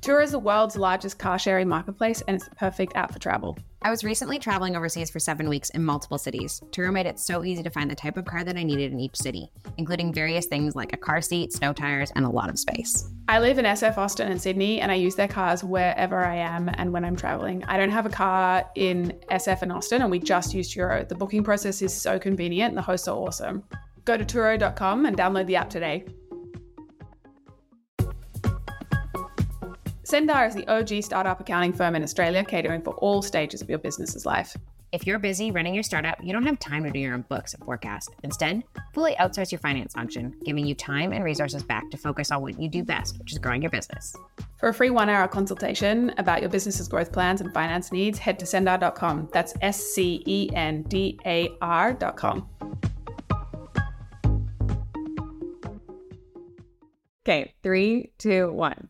Turo is the world's largest car sharing marketplace and it's the perfect app for travel. I was recently traveling overseas for seven weeks in multiple cities. Turo made it so easy to find the type of car that I needed in each city, including various things like a car seat, snow tires, and a lot of space. I live in SF, Austin, and Sydney, and I use their cars wherever I am and when I'm traveling. I don't have a car in SF and Austin, and we just use Turo. The booking process is so convenient, and the hosts are awesome. Go to Turo.com and download the app today. Scendar is the OG startup accounting firm in Australia, catering for all stages of your business's life. If you're busy running your startup, you don't have time to do your own books and forecast. Instead, fully outsource your finance function, giving you time and resources back to focus on what you do best, which is growing your business. For a free one hour consultation about your business's growth plans and finance needs, head to scendar.com. That's S C E N D A R.com. Okay, three, two, one.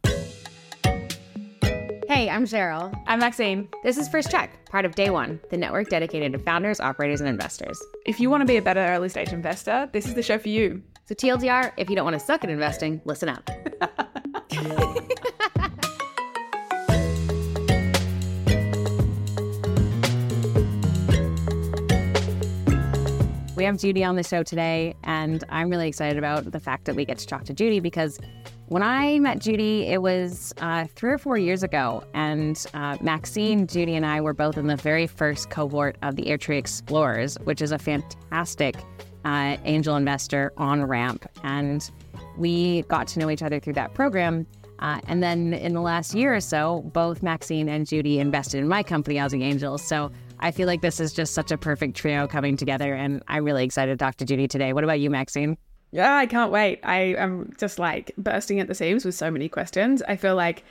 Hey, I'm Cheryl. I'm Maxine. This is First Check, part of Day One, the network dedicated to founders, operators, and investors. If you want to be a better early stage investor, this is the show for you. So, TLDR, if you don't want to suck at investing, listen up. we have Judy on the show today, and I'm really excited about the fact that we get to talk to Judy because when I met Judy, it was uh, three or four years ago, and uh, Maxine, Judy, and I were both in the very first cohort of the Airtree Explorers, which is a fantastic uh, angel investor on ramp. And we got to know each other through that program. Uh, and then in the last year or so, both Maxine and Judy invested in my company, Aussie Angels. So I feel like this is just such a perfect trio coming together, and I'm really excited to talk to Judy today. What about you, Maxine? Yeah, I can't wait. I am just like bursting at the seams with so many questions. I feel like,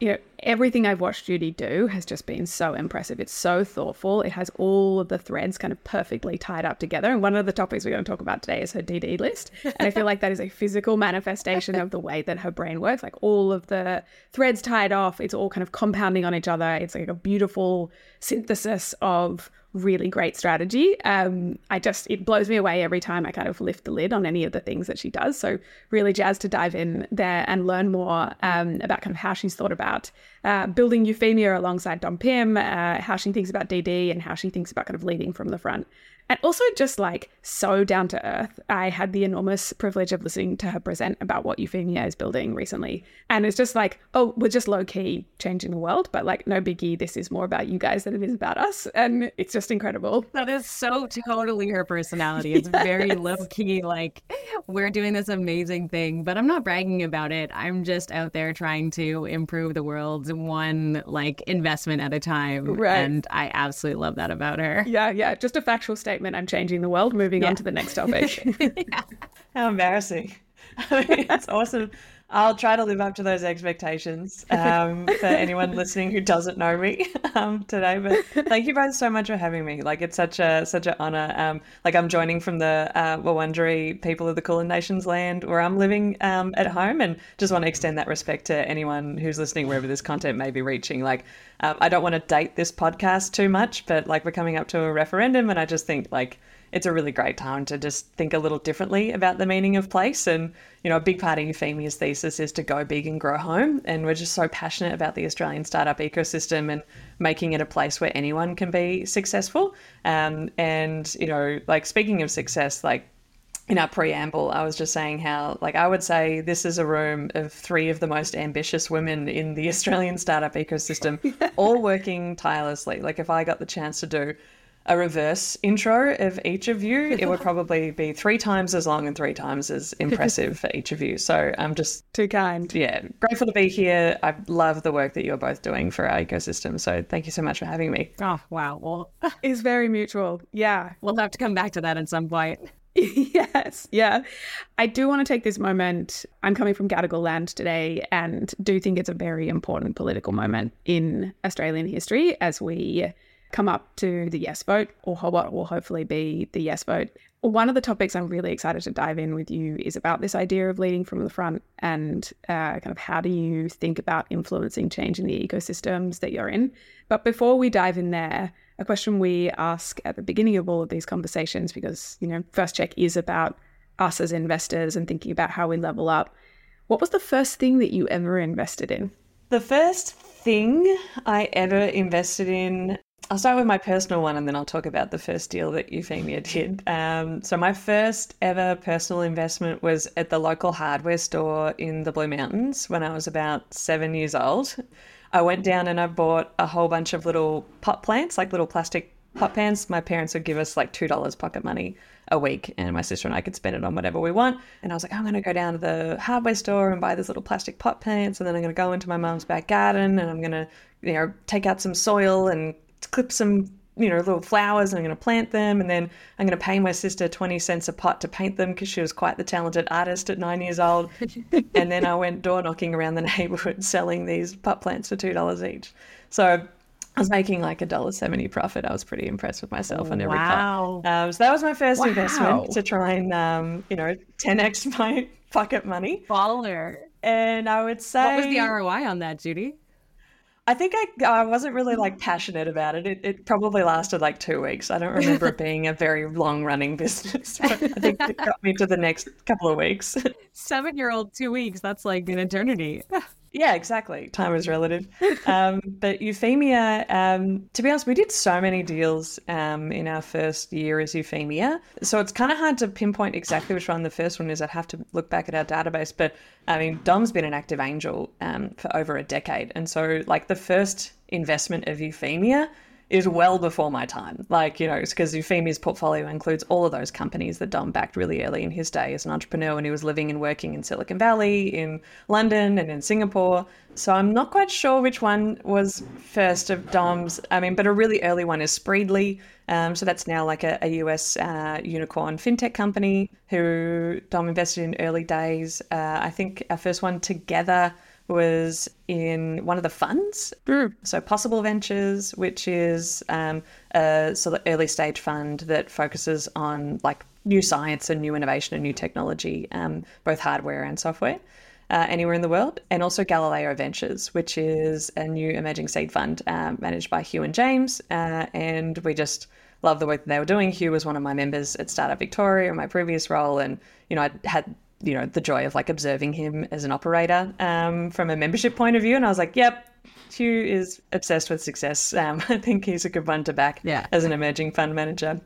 you know, everything I've watched Judy do has just been so impressive. It's so thoughtful. It has all of the threads kind of perfectly tied up together. And one of the topics we're going to talk about today is her DD list. And I feel like that is a physical manifestation of the way that her brain works. Like all of the threads tied off, it's all kind of compounding on each other. It's like a beautiful synthesis of really great strategy. Um, I just, it blows me away every time I kind of lift the lid on any of the things that she does. So, really jazzed to dive in there and learn more um, about kind of how she's thought about uh, building Euphemia alongside Dom Pym, uh, how she thinks about DD, and how she thinks about kind of leading from the front and also just like so down to earth. I had the enormous privilege of listening to her present about what Euphemia is building recently. And it's just like, oh, we're just low key changing the world, but like, no biggie. This is more about you guys than it is about us. And it's just incredible. That is so totally her personality. It's yes. very low key. Like, we're doing this amazing thing, but I'm not bragging about it. I'm just out there trying to improve the world one like investment at a time. Right. And I absolutely love that about her. Yeah. Yeah. Just a factual statement statement, I'm changing the world. Moving yeah. on to the next topic. yeah. How embarrassing. I mean, it's awesome. I'll try to live up to those expectations um, for anyone listening who doesn't know me um, today. But thank you both so much for having me. Like it's such a such an honor. Um, like I'm joining from the uh, Wurundjeri people of the Kulin Nations land where I'm living um, at home, and just want to extend that respect to anyone who's listening wherever this content may be reaching. Like um, I don't want to date this podcast too much, but like we're coming up to a referendum, and I just think like it's a really great time to just think a little differently about the meaning of place. And, you know, a big part of Euphemia's thesis is to go big and grow home. And we're just so passionate about the Australian startup ecosystem and making it a place where anyone can be successful. Um, and, you know, like speaking of success, like in our preamble, I was just saying how, like, I would say this is a room of three of the most ambitious women in the Australian startup ecosystem, all working tirelessly. Like, if I got the chance to do a reverse intro of each of you, it would probably be three times as long and three times as impressive for each of you. So I'm just too kind. Yeah, grateful to be here. I love the work that you're both doing for our ecosystem. So thank you so much for having me. Oh, wow. Well, it's very mutual. Yeah. We'll have to come back to that at some point. yes, yeah. I do want to take this moment. I'm coming from Gadigal land today and do think it's a very important political moment in Australian history as we come up to the yes vote, or what will hopefully be the yes vote. One of the topics I'm really excited to dive in with you is about this idea of leading from the front and uh, kind of how do you think about influencing change in the ecosystems that you're in. But before we dive in there, a question we ask at the beginning of all of these conversations, because, you know, First Check is about us as investors and thinking about how we level up. What was the first thing that you ever invested in? The first thing I ever invested in, I'll start with my personal one and then I'll talk about the first deal that Euphemia did. Um, so, my first ever personal investment was at the local hardware store in the Blue Mountains when I was about seven years old. I went down and I bought a whole bunch of little pot plants, like little plastic pot pans. My parents would give us like $2 pocket money a week, and my sister and I could spend it on whatever we want. And I was like, I'm going to go down to the hardware store and buy these little plastic pot plants, and then I'm going to go into my mom's back garden and I'm going to, you know, take out some soil and clip some you know little flowers and I'm going to plant them and then I'm going to pay my sister 20 cents a pot to paint them because she was quite the talented artist at 9 years old and then I went door knocking around the neighborhood selling these pot plants for $2 each so I was making like a dollar seventy profit. I was pretty impressed with myself on every Wow. pot. Um, so that was my first Wow. investment to try and um, you know 10x my pocket money. Baller. And I would say What was the ROI on that, Judy? I think I, I wasn't really mm-hmm. like passionate about it. it. It probably lasted like two weeks. I don't remember it being a very long running business. But I think it got me to the next couple of weeks. Seven year old, two weeks. That's like an eternity. yeah, exactly. Time is relative. Um, but Euphemia, um, to be honest, we did so many deals um, in our first year as Euphemia. So it's kind of hard to pinpoint exactly which one the first one is. I'd have to look back at our database. But I mean, Dom's been an active angel um, for over a decade. And so, like, the first investment of Euphemia is well before my time. Like, you know, because Euphemia's portfolio includes all of those companies that Dom backed really early in his day as an entrepreneur when he was living and working in Silicon Valley, in London, and in Singapore. So I'm not quite sure which one was first of Dom's. I mean, but a really early one is Spreedly. Um, so that's now like a, a US uh, unicorn fintech company who Dom invested in early days. Uh, I think our first one together was in one of the funds. So Possible Ventures, which is um, a sort of early stage fund that focuses on like new science and new innovation and new technology, um, both hardware and software. Uh, anywhere in the world, and also Galileo Ventures, which is a new emerging seed fund um, managed by Hugh and James. Uh, and we just love the work that they were doing. Hugh was one of my members at Startup Victoria in my previous role, and you know I had you know the joy of like observing him as an operator um, from a membership point of view, and I was like, yep. Hugh is obsessed with success. Um, I think he's a good one to back Yeah. as an emerging fund manager.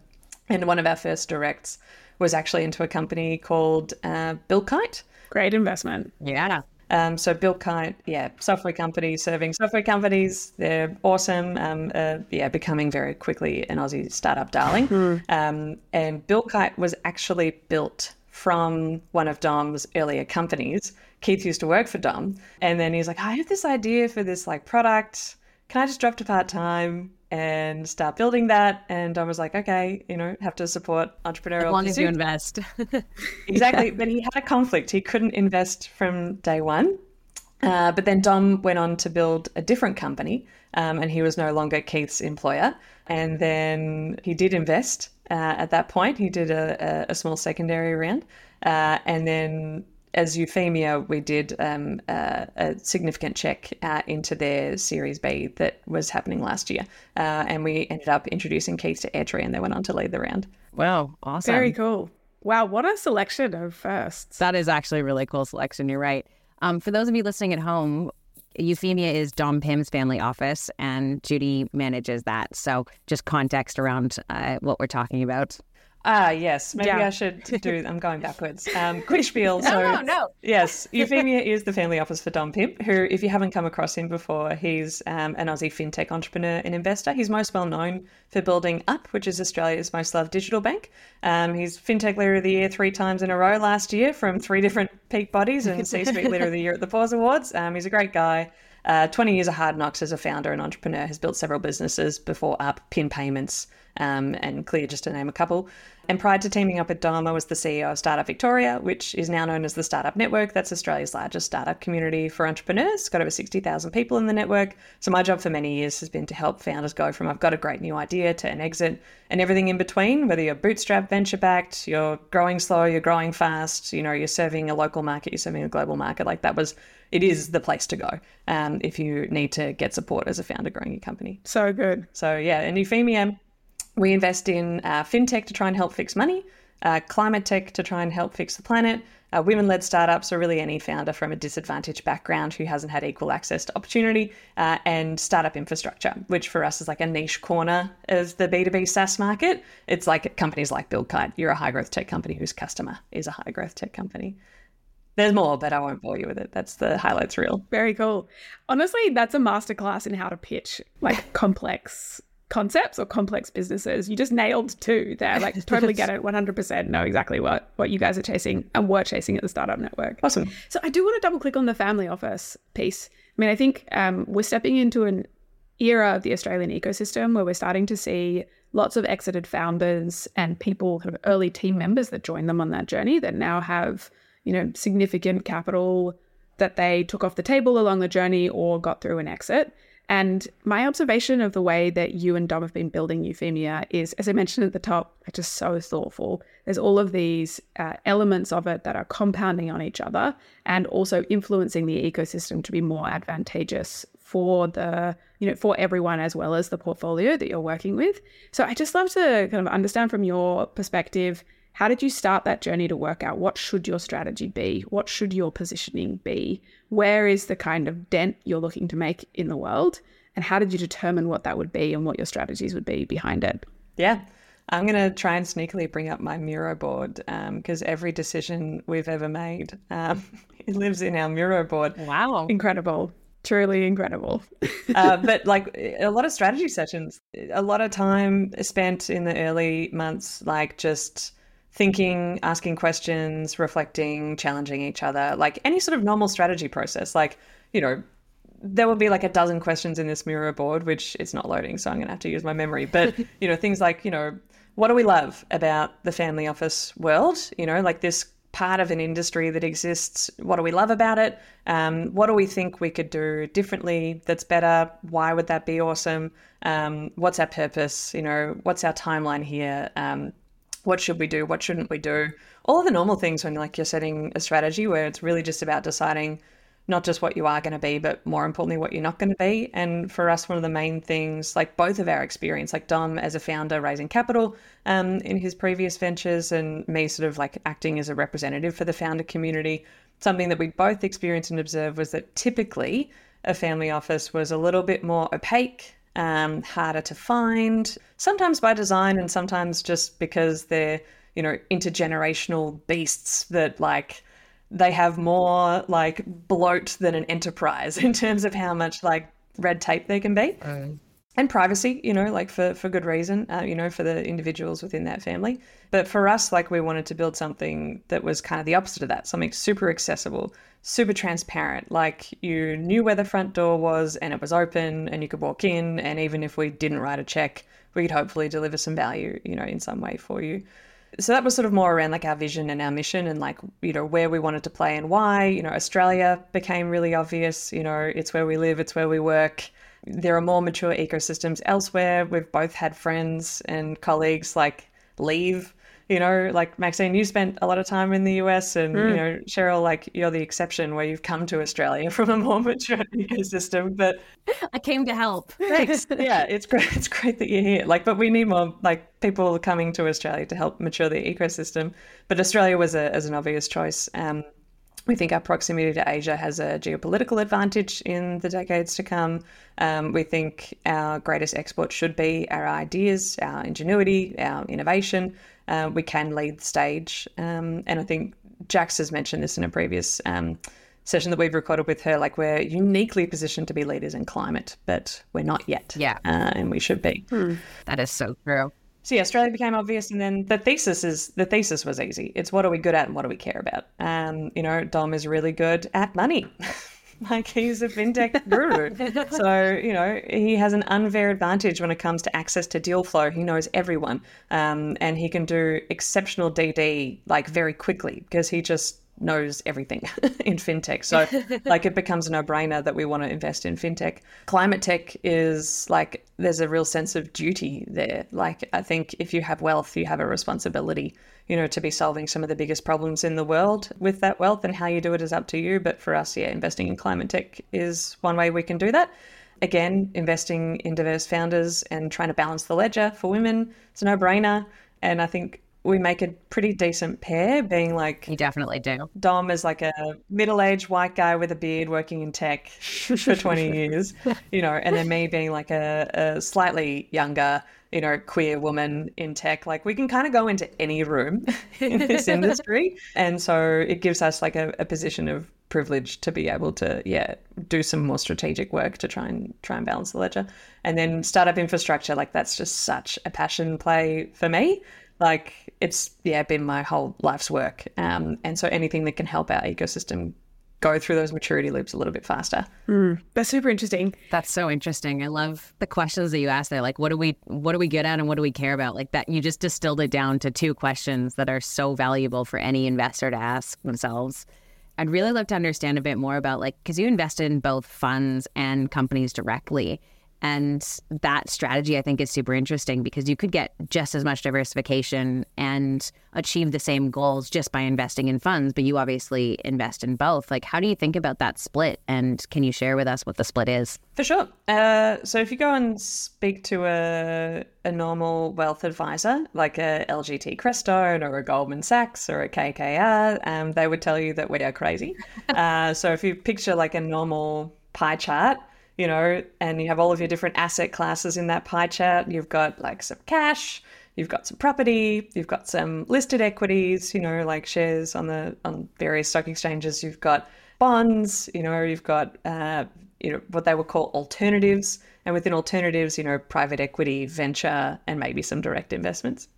And one of our first directs was actually into a company called uh, Buildkite. Great investment. Yeah. Um, so Buildkite, yeah, software company serving software companies. They're awesome. Um, uh, yeah, becoming very quickly an Aussie startup darling. Um, and Buildkite was actually built from one of Dom's earlier companies. Keith used to work for Dom, and then he's like, "I have this idea for this like product. Can I just drop to part time?" And start building that, and Dom was like, "Okay, you know, have to support entrepreneurial As long as you invest. Exactly. but he had a conflict. He couldn't invest from day one. Uh, but then Dom went on to build a different company, um, and he was no longer Keith's employer. And then he did invest uh, at that point. He did a, a, a small secondary round. Uh, and then, as Euphemia, we did um, uh, a significant check uh, into their Series B that was happening last year. Uh, and we ended up introducing Keith to Airtree, and they went on to lead the round. Wow. Awesome. Very cool. Wow, what a selection of firsts. That is actually a really cool selection. You're right. Um, for those of you listening at home, Euphemia is Dom Pym's family office, and Judy manages that. So, just context around uh, what we're talking about. Ah, yes. Maybe Yeah. I should do. I'm going backwards. Um, quick spiel. so, no, no. Yes, Euphemia is the family office for Dom Pym, who, if you haven't come across him before, he's um, an Aussie fintech entrepreneur and investor. He's most well known for building Up, which is Australia's most loved digital bank. Um, he's Fintech Leader of the Year three times in a row last year from three different peak bodies and C Suite Leader of the Year at the Pause Awards. Um, he's a great guy. Uh, 20 years of hard knocks as a founder and entrepreneur, has built several businesses before Up, Pin Payments, um, and Clear, just to name a couple. And prior to teaming up with Dom, I was the CEO of Startup Victoria, which is now known as the Startup Network. That's Australia's largest startup community for entrepreneurs. It's got over 60,000 people in the network. So my job for many years has been to help founders go from I've got a great new idea to an exit and everything in between, whether you're bootstrap, venture backed, you're growing slow, you're growing fast, you know, you're serving a local market, you're serving a global market. Like that was, it is the place to go um, if you need to get support as a founder growing your company. So good. So yeah, and Euphemia, we invest in uh, fintech to try and help fix money, uh, climate tech to try and help fix the planet, uh, women led startups, or really any founder from a disadvantaged background who hasn't had equal access to opportunity, uh, and startup infrastructure, which for us is like a niche corner of the B2B SaaS market. It's like companies like BuildKite. You're a high growth tech company whose customer is a high growth tech company. There's more, but I won't bore you with it. That's the highlights reel. Very cool. Honestly, that's a masterclass in how to pitch like complex concepts or complex businesses. You just nailed two there. Like totally get it, 100% know exactly what what you guys are chasing and were chasing at the Startup Network. Awesome. So I do want to double click on the family office piece. I mean, I think um, we're stepping into an era of the Australian ecosystem where we're starting to see lots of exited founders and people, kind of early team members that joined them on that journey that now have, you know, significant capital that they took off the table along the journey or got through an exit. And my observation of the way that you and Dom have been building Euphemia is, as I mentioned at the top, just so thoughtful. There's all of these uh, elements of it that are compounding on each other and also influencing the ecosystem to be more advantageous for the, you know, for everyone as well as the portfolio that you're working with. So I just love to kind of understand from your perspective how did you start that journey to work out what should your strategy be? What should your positioning be? Where is the kind of dent you're looking to make in the world? And how did you determine what that would be and what your strategies would be behind it? Yeah. I'm going to try and sneakily bring up my Miro board because um, every decision we've ever made um, it lives in our Miro board. Wow. Incredible. Truly incredible. uh, but like a lot of strategy sessions, a lot of time spent in the early months, like just thinking, asking questions, reflecting, challenging each other, like any sort of normal strategy process. Like, you know, there will be like a dozen questions in this Miro board, which it's not loading, so I'm going to have to use my memory. But, you know, things like, you know, what do we love about the family office world? You know, like this part of an industry that exists. What do we love about it? Um, what do we think we could do differently that's better? Why would that be awesome? Um, what's our purpose? You know, what's our timeline here? Um, what should we do what shouldn't we do. All of the normal things when like you're setting a strategy where it's really just about deciding not just what you are going to be but more importantly what you're not going to be. And for us one of the main things like both of our experience like dom as a founder raising capital um, in his previous ventures and me sort of like acting as a representative for the founder community something that we both experienced and observed was that typically a family office was a little bit more opaque um, harder to find, sometimes by design and sometimes just because they're, you know, intergenerational beasts that like they have more like bloat than an enterprise in terms of how much like red tape they can be. And privacy, you know, like for, for good reason, uh, you know, for the individuals within that family. But for us, like we wanted to build something that was kind of the opposite of that, something super accessible, super transparent. Like you knew where the front door was and it was open and you could walk in. And even if we didn't write a check, we could hopefully deliver some value, you know, in some way for you. So that was sort of more around like our vision and our mission and like, you know, where we wanted to play and why. You know, Australia became really obvious. You know, it's where we live, it's where we work there are more mature ecosystems elsewhere. We've both had friends and colleagues like leave. You know, like Maxine, you spent a lot of time in the US, and mm. you know, Cheryl, like you're the exception where you've come to Australia from a more mature ecosystem. But I came to help. Thanks. yeah, it's great. It's great that you're here. Like, but we need more like people coming to Australia to help mature the ecosystem. But Australia was a, as an obvious choice. Um, we think our proximity to Asia has a geopolitical advantage in the decades to come. Um, we think our greatest export should be our ideas, our ingenuity, our innovation. Uh, we can lead the stage. Um, and I think Jax has mentioned this in a previous um, session that we've recorded with her. Like, we're uniquely positioned to be leaders in climate, but we're not yet. Yeah. Uh, and we should be. Hmm. That is so true. So yeah, Australia became obvious, and then the thesis is the thesis was easy. It's what are we good at and what do we care about. Um, you know, Dom is really good at money. like he's a fintech guru. so, you know, he has an unfair advantage when it comes to access to deal flow. He knows everyone. Um, and he can do exceptional DD like very quickly because he just knows everything in fintech. So, like, it becomes a no brainer that we want to invest in fintech. Climate tech is like, there's a real sense of duty there. Like, I think if you have wealth, you have a responsibility, you know, to be solving some of the biggest problems in the world with that wealth, and how you do it is up to you. But for us, yeah, investing in climate tech is one way we can do that. Again, investing in diverse founders and trying to balance the ledger for women, it's a no brainer. And I think we make a pretty decent pair, being like You definitely do. Dom is like a middle aged white guy with a beard working in tech for 20 years, you know, and then me being like a, a slightly younger, you know, queer woman in tech. Like we can kind of go into any room in this industry. And so it gives us like a, a position of privilege to be able to, yeah, do some more strategic work to try and try and balance the ledger. And then startup infrastructure, like that's just such a passion play for me like it's yeah been my whole life's work. Um, and so anything that can help our ecosystem go through those maturity loops a little bit faster. Mm, that's super interesting. That's so interesting. I love the questions that you asked there. Like what do we what do we get at and what do we care about? Like that you just distilled it down to two questions that are so valuable for any investor to ask themselves. I'd really love to understand a bit more about like because you invested in both funds and companies directly and that strategy, I think, is super interesting because you could get just as much diversification and achieve the same goals just by investing in funds, but you obviously invest in both. Like, how do you think about that split? And can you share with us what the split is? For sure. Uh, so, if you go and speak to a, a normal wealth advisor, like a LGT Crestone or a Goldman Sachs or a KKR, um, they would tell you that we are crazy. uh, so, if you picture like a normal pie chart, you know, and you have all of your different asset classes in that pie chart. You've got like some cash, you've got some property, you've got some listed equities, you know, like shares on the on various stock exchanges. You've got bonds, you know, you've got uh, you know what they would call alternatives, and within alternatives, you know, private equity, venture, and maybe some direct investments.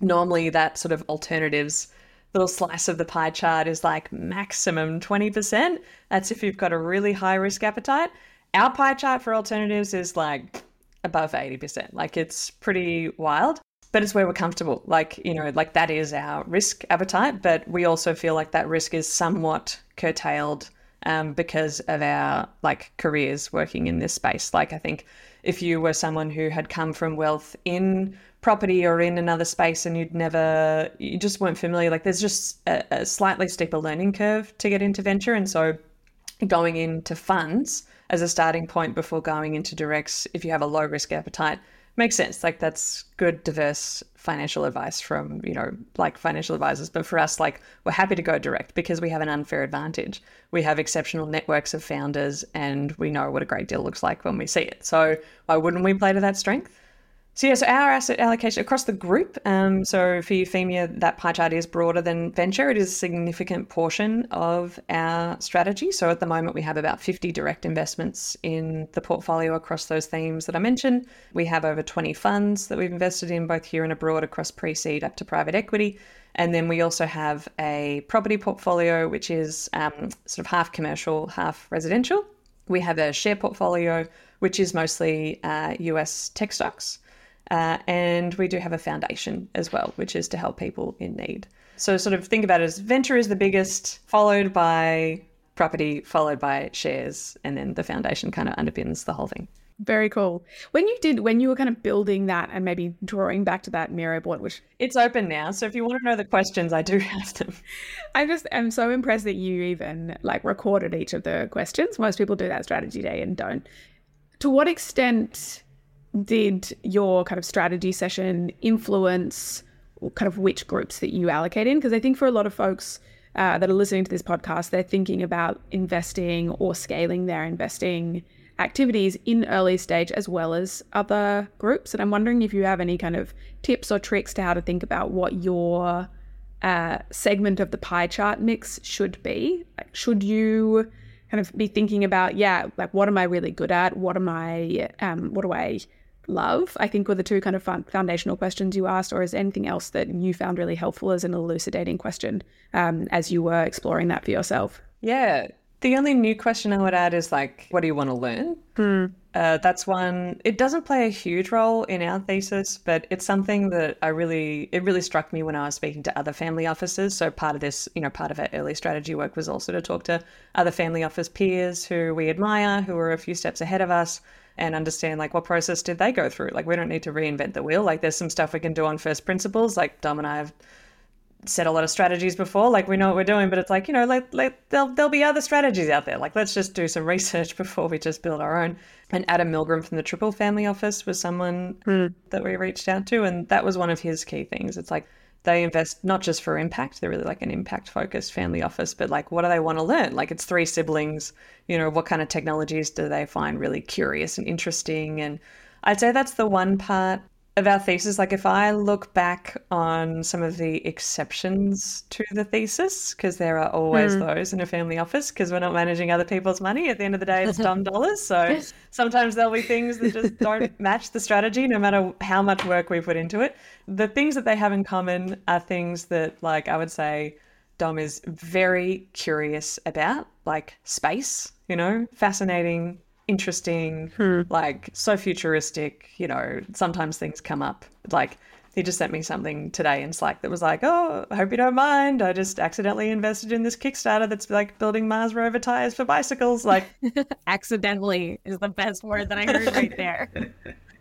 Normally, that sort of alternatives little slice of the pie chart is like maximum 20%. That's if you've got a really high risk appetite. Our pie chart for alternatives is like above 80%. Like it's pretty wild, but it's where we're comfortable. Like, you know, like that is our risk appetite, but we also feel like that risk is somewhat curtailed um, because of our like careers working in this space. Like, I think if you were someone who had come from wealth in property or in another space and you'd never, you just weren't familiar, like there's just a, a slightly steeper learning curve to get into venture. And so going into funds, as a starting point before going into directs if you have a low risk appetite. Makes sense. Like that's good diverse financial advice from you know like financial advisors. But for us like we're happy to go direct because we have an unfair advantage. We have exceptional networks of founders and we know what a great deal looks like when we see it. So why wouldn't we play to that strength so yeah, so our asset allocation across the group. Um, so for Euphemia, that pie chart is broader than venture. It is a significant portion of our strategy. So at the moment, we have about 50 direct investments in the portfolio across those themes that I mentioned. We have over 20 funds that we've invested in both here and abroad across pre-seed up to private equity. And then we also have a property portfolio, which is um, sort of half commercial, half residential. We have a share portfolio, which is mostly uh, US tech stocks. Uh, and we do have a foundation as well, which is to help people in need. So, sort of think about it as venture is the biggest, followed by property, followed by shares, and then the foundation kind of underpins the whole thing. Very cool. When you did, when you were kind of building that and maybe drawing back to that Miro board, which it's open now. So if you want to know the questions, I do have them. I just am so impressed that you even like recorded each of the questions. Most people do that strategy day and don't. To what extent did your kind of strategy session influence kind of which groups that you allocate in? Because I think for a lot of folks uh, that are listening to this podcast, they're thinking about investing or scaling their investing activities in early stage as well as other groups. And I'm wondering if you have any kind of tips or tricks to how to think about what your uh, segment of the pie chart mix should be. Like, should you kind of be thinking about, yeah, like what am I really good at? What am I, um, what do I love, I think were the two kind of foundational questions you asked, or is anything else that you found really helpful as an elucidating question um, as you were exploring that for yourself? Yeah. The only new question I would add is like, what do you want to learn? Hmm. Uh, that's one. It doesn't play a huge role in our thesis, but it's something that I really, it really struck me when I was speaking to other family offices. So part of this, you know, part of our early strategy work was also to talk to other family office peers who we admire, who are a few steps ahead of us, and understand like what process did they go through. Like we don't need to reinvent the wheel. Like there's some stuff we can do on first principles. Like Dom and I have said a lot of strategies before. Like we know what we're doing, but it's like you know, like, like there'll there'll be other strategies out there. Like let's just do some research before we just build our own. And Adam Milgrom from the Tripple Family Office was someone mm. that we reached out to, and that was one of his key things. It's like they invest not just for impact, they're really like an impact focused family office, but like what do they want to learn? Like it's three siblings, you know, what kind of technologies do they find really curious and interesting? And I'd say that's the one part of our thesis. Like if I look back on some of the exceptions to the thesis, because there are always mm. those in a family office, because we're not managing other people's money. At the end of the day, it's dumb dollars. So sometimes there'll be things that just don't match the strategy, no matter how much work we put into it. The things that they have in common are things that, like, I would say, Dom is very curious about, like space, you know, fascinating interesting, hmm. like so futuristic. You know, sometimes things come up. Like he just sent me something today in Slack that was like, "Oh, I hope you don't mind. I just accidentally invested in this Kickstarter that's like building Mars rover tires for bicycles." Like, accidentally is the best word that I heard right there.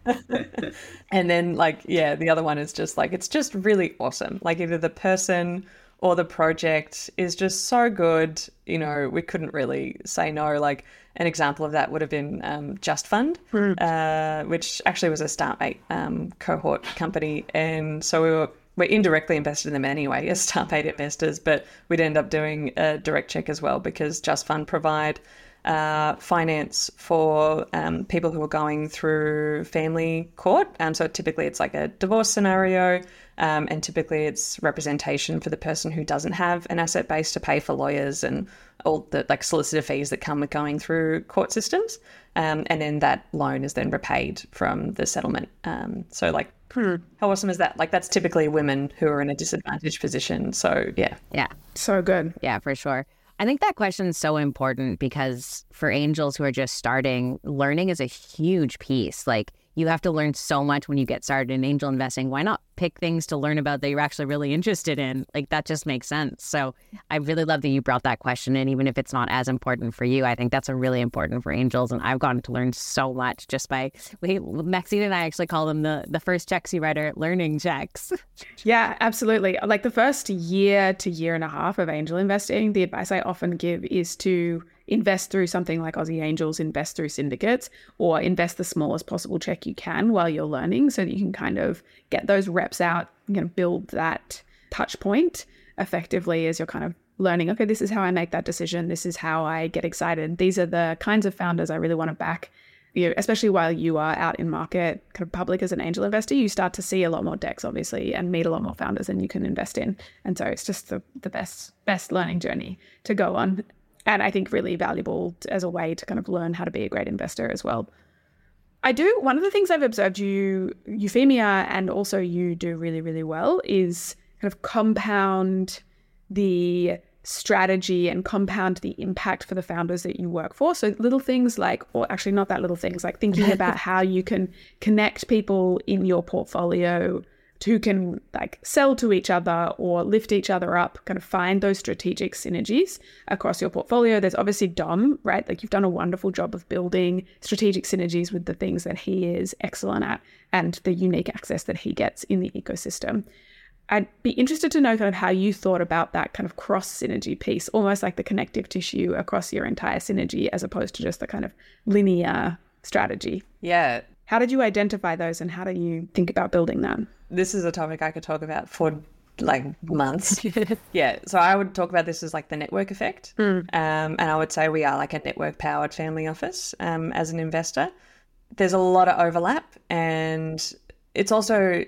and then like yeah the other one is just like it's just really awesome like either the person or the project is just so good you know we couldn't really say no like an example of that would have been um, Just Fund, mm. uh, which actually was a StartMate um, cohort company, and so we were we're indirectly invested in them anyway as StartMate investors, but we'd end up doing a direct check as well because Just Fund provide uh, finance for um, people who are going through family court. Um, so typically it's like a divorce scenario, um, and typically it's representation for the person who doesn't have an asset base to pay for lawyers and all the like solicitor fees that come with going through court systems. Um, and then that loan is then repaid from the settlement. Um, so like hmm, how awesome is that? Like that's typically women who are in a disadvantaged position. So yeah. Yeah. So good. Yeah, for sure. I think that question is so important because for angels who are just starting, learning is a huge piece. Like you have to learn so much when you get started in angel investing. Why not pick things to learn about that you're actually really interested in? Like that just makes sense. So I really love that you brought that question in, even if it's not as important for you. I think that's a really important for angels, and I've gotten to learn so much just by we, Maxine and I actually call them the the first checks you write are learning checks. Yeah, absolutely. Like the first year to year and a half of angel investing, the advice I often give is to invest through something like Aussie Angels, invest through syndicates, or invest the smallest possible check you can while you're learning so that you can kind of get those reps out, you know, build that touch point effectively as you're kind of learning, okay, this is how I make that decision. This is how I get excited. These are the kinds of founders I really want to back. You know, especially while you are out in market, kind of public as an angel investor, you start to see a lot more decks, obviously, and meet a lot more founders than you can invest in. And so it's just the, the best best learning journey to go on and I think really valuable as a way to kind of learn how to be a great investor as well. I do one of the things I've observed you Euphemia and also you do really really well is kind of compound the strategy and compound the impact for the founders that you work for. So little things like or actually not that little things like thinking about how you can connect people in your portfolio who can like sell to each other or lift each other up, kind of find those strategic synergies across your portfolio. There's obviously Dom, right? Like you've done a wonderful job of building strategic synergies with the things that he is excellent at and the unique access that he gets in the ecosystem. I'd be interested to know kind of how you thought about that kind of cross synergy piece, almost like the connective tissue across your entire synergy, as opposed to just the kind of linear strategy. Yeah. How did you identify those and how do you think about building that? This is a topic I could talk about for like months. yeah. So I would talk about this as like the network effect. Mm. Um, and I would say we are like a network powered family office um, as an investor. There's a lot of overlap and it's also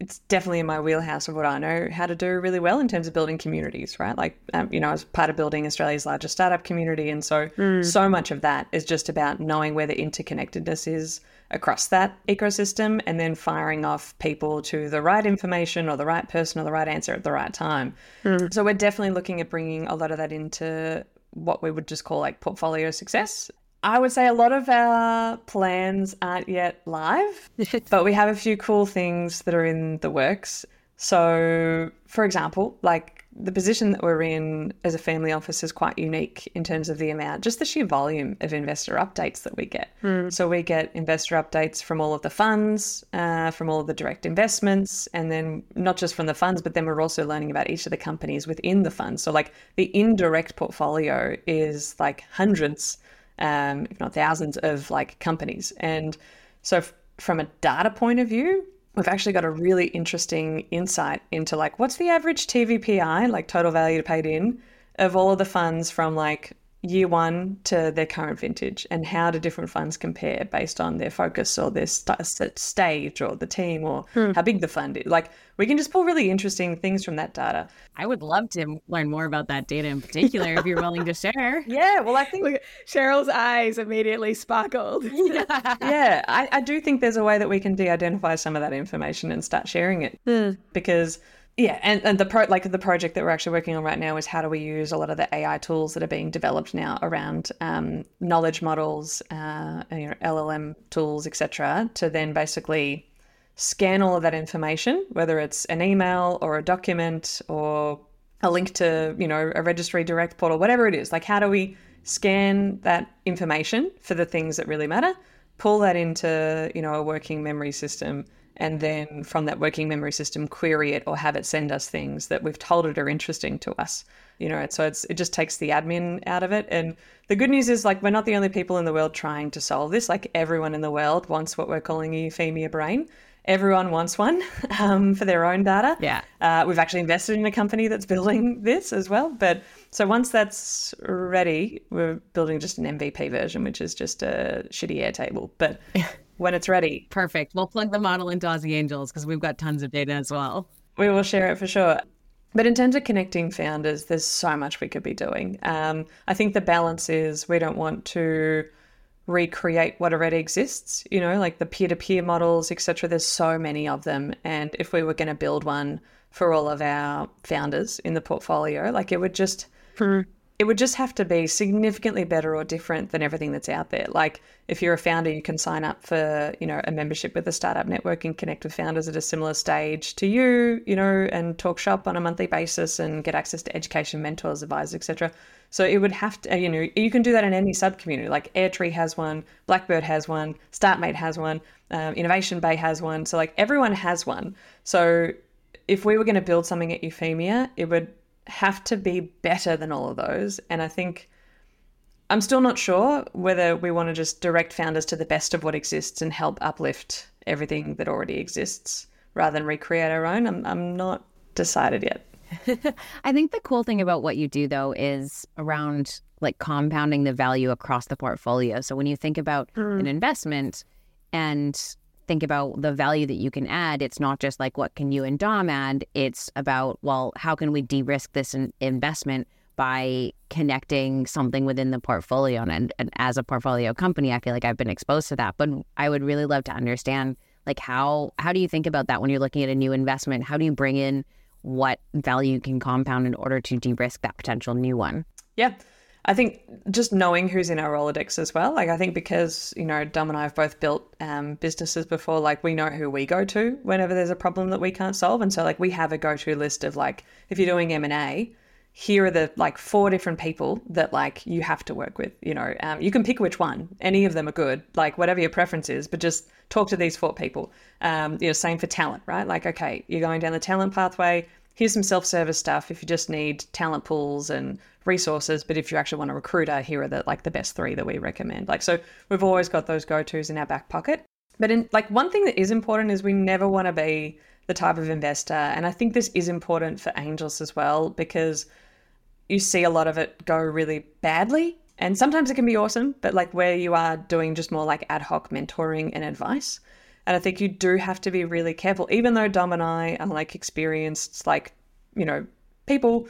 it's definitely in my wheelhouse of what I know how to do really well in terms of building communities, right? Like, um, you know, I was part of building Australia's largest startup community. And so, mm. so much of that is just about knowing where the interconnectedness is across that ecosystem and then firing off people to the right information or the right person or the right answer at the right time. Mm. So, we're definitely looking at bringing a lot of that into what we would just call like portfolio success. I would say a lot of our plans aren't yet live, but we have a few cool things that are in the works. So, for example, like the position that we're in as a family office is quite unique in terms of the amount, just the sheer volume of investor updates that we get. Mm. So, we get investor updates from all of the funds, uh, from all of the direct investments, and then not just from the funds, but then we're also learning about each of the companies within the funds. So, like the indirect portfolio is like hundreds um, if not thousands, of like companies. And so, f- from a data point of view, we've actually got a really interesting insight into like what's the average TVPI, like total value paid in, of all of the funds from like year one to their current vintage and how do different funds compare based on their focus or their st- stage or the team or hmm. how big the fund is. Like we can just pull really interesting things from that data. I would love to learn more about that data in particular if you're willing to share. Yeah well i think Look, cheryl's eyes immediately sparkled. Yeah I, I, do think there's a way that we can de-identify some of that information and start sharing it. Hmm. because yeah, and, and the pro like the project that we're actually working on right now is how do we use a lot of the AI tools that are being developed now around um, knowledge models, uh, you know, LLM tools, etc., to then basically scan all of that information, whether it's an email or a document or a link to you know a registry direct portal, whatever it is. Like, how do we scan that information for the things that really matter, pull that into you know a working memory system and then from that working memory system query it or have it send us things that we've told it are interesting to us you know so it's it just takes the admin out of it. And the good news is like we're not the only people in the world trying to solve this. Like everyone in the world wants what we're calling a euphemia brain. Everyone wants one um, for their own data. Yeah. Uh, we've actually invested in a company that's building this as well. But so once that's ready we're building just an mvp version which is just a shitty airtable. But when it's ready. Perfect. We'll plug the model into Aussie Angels because we've got tons of data as well. We will share it for sure. But in terms of connecting founders, there's so much we could be doing. Um, I think the balance is we don't want to recreate what already exists. You know, like the peer-to-peer models, etc. There's so many of them, and if we were going to build one for all of our founders in the portfolio, like it would just hmm it would just have to be significantly better or different than everything that's out there. Like if you're a founder, you can sign up for, you know, a membership with the startup network and connect with founders at a similar stage to you, you know, and talk shop on a monthly basis and get access to education, mentors, advisors, etc. So it would have to, you know, you can do that in any sub community. Like Airtree has one, Blackbird has one, Startmate has one, um, Innovation Bay has one. So like everyone has one. So if we were going to build something at Euphemia, it would have to be better than all of those. And I think I'm still not sure whether we want to just direct founders to the best of what exists and help uplift everything that already exists rather than recreate our own. I'm, I'm not decided yet. I think the cool thing about what you do though is around like compounding the value across the portfolio. So when you think about mm. an investment and think about the value that you can add, it's not just like what can you and Dom add. It's about well, how can we de-risk this in- investment by connecting something within the portfolio? And, and as a portfolio company, I feel like I've been exposed to that. But I would really love to understand like how how do you think about that when you're looking at a new investment? How do you bring in what value can compound in order to de-risk that potential new one? Yeah. I think just knowing who's in our Rolodex as well. Like, I think because, you know, Dom and I have both built um, businesses before, like, we know who we go to whenever there's a problem that we can't solve. And so, like, we have a go to list of, like, if you're doing M&A, here are the, like, four different people that, like, you have to work with. You know, um, you can pick which one. Any of them are good, like, whatever your preference is, but just talk to these four people. Um, you know, same for talent, right? Like, okay, you're going down the talent pathway here's some self-service stuff if you just need talent pools and resources but if you actually want a recruiter here are the like the best three that we recommend. Like so we've always got those go-to's in our back pocket. But in like one thing that is important is we never want to be the type of investor and i think this is important for angels as well because you see a lot of it go really badly and sometimes it can be awesome but like where you are doing just more like ad hoc mentoring and advice. And I think you do have to be really careful, even though Dom and I are like experienced, like, you know, people,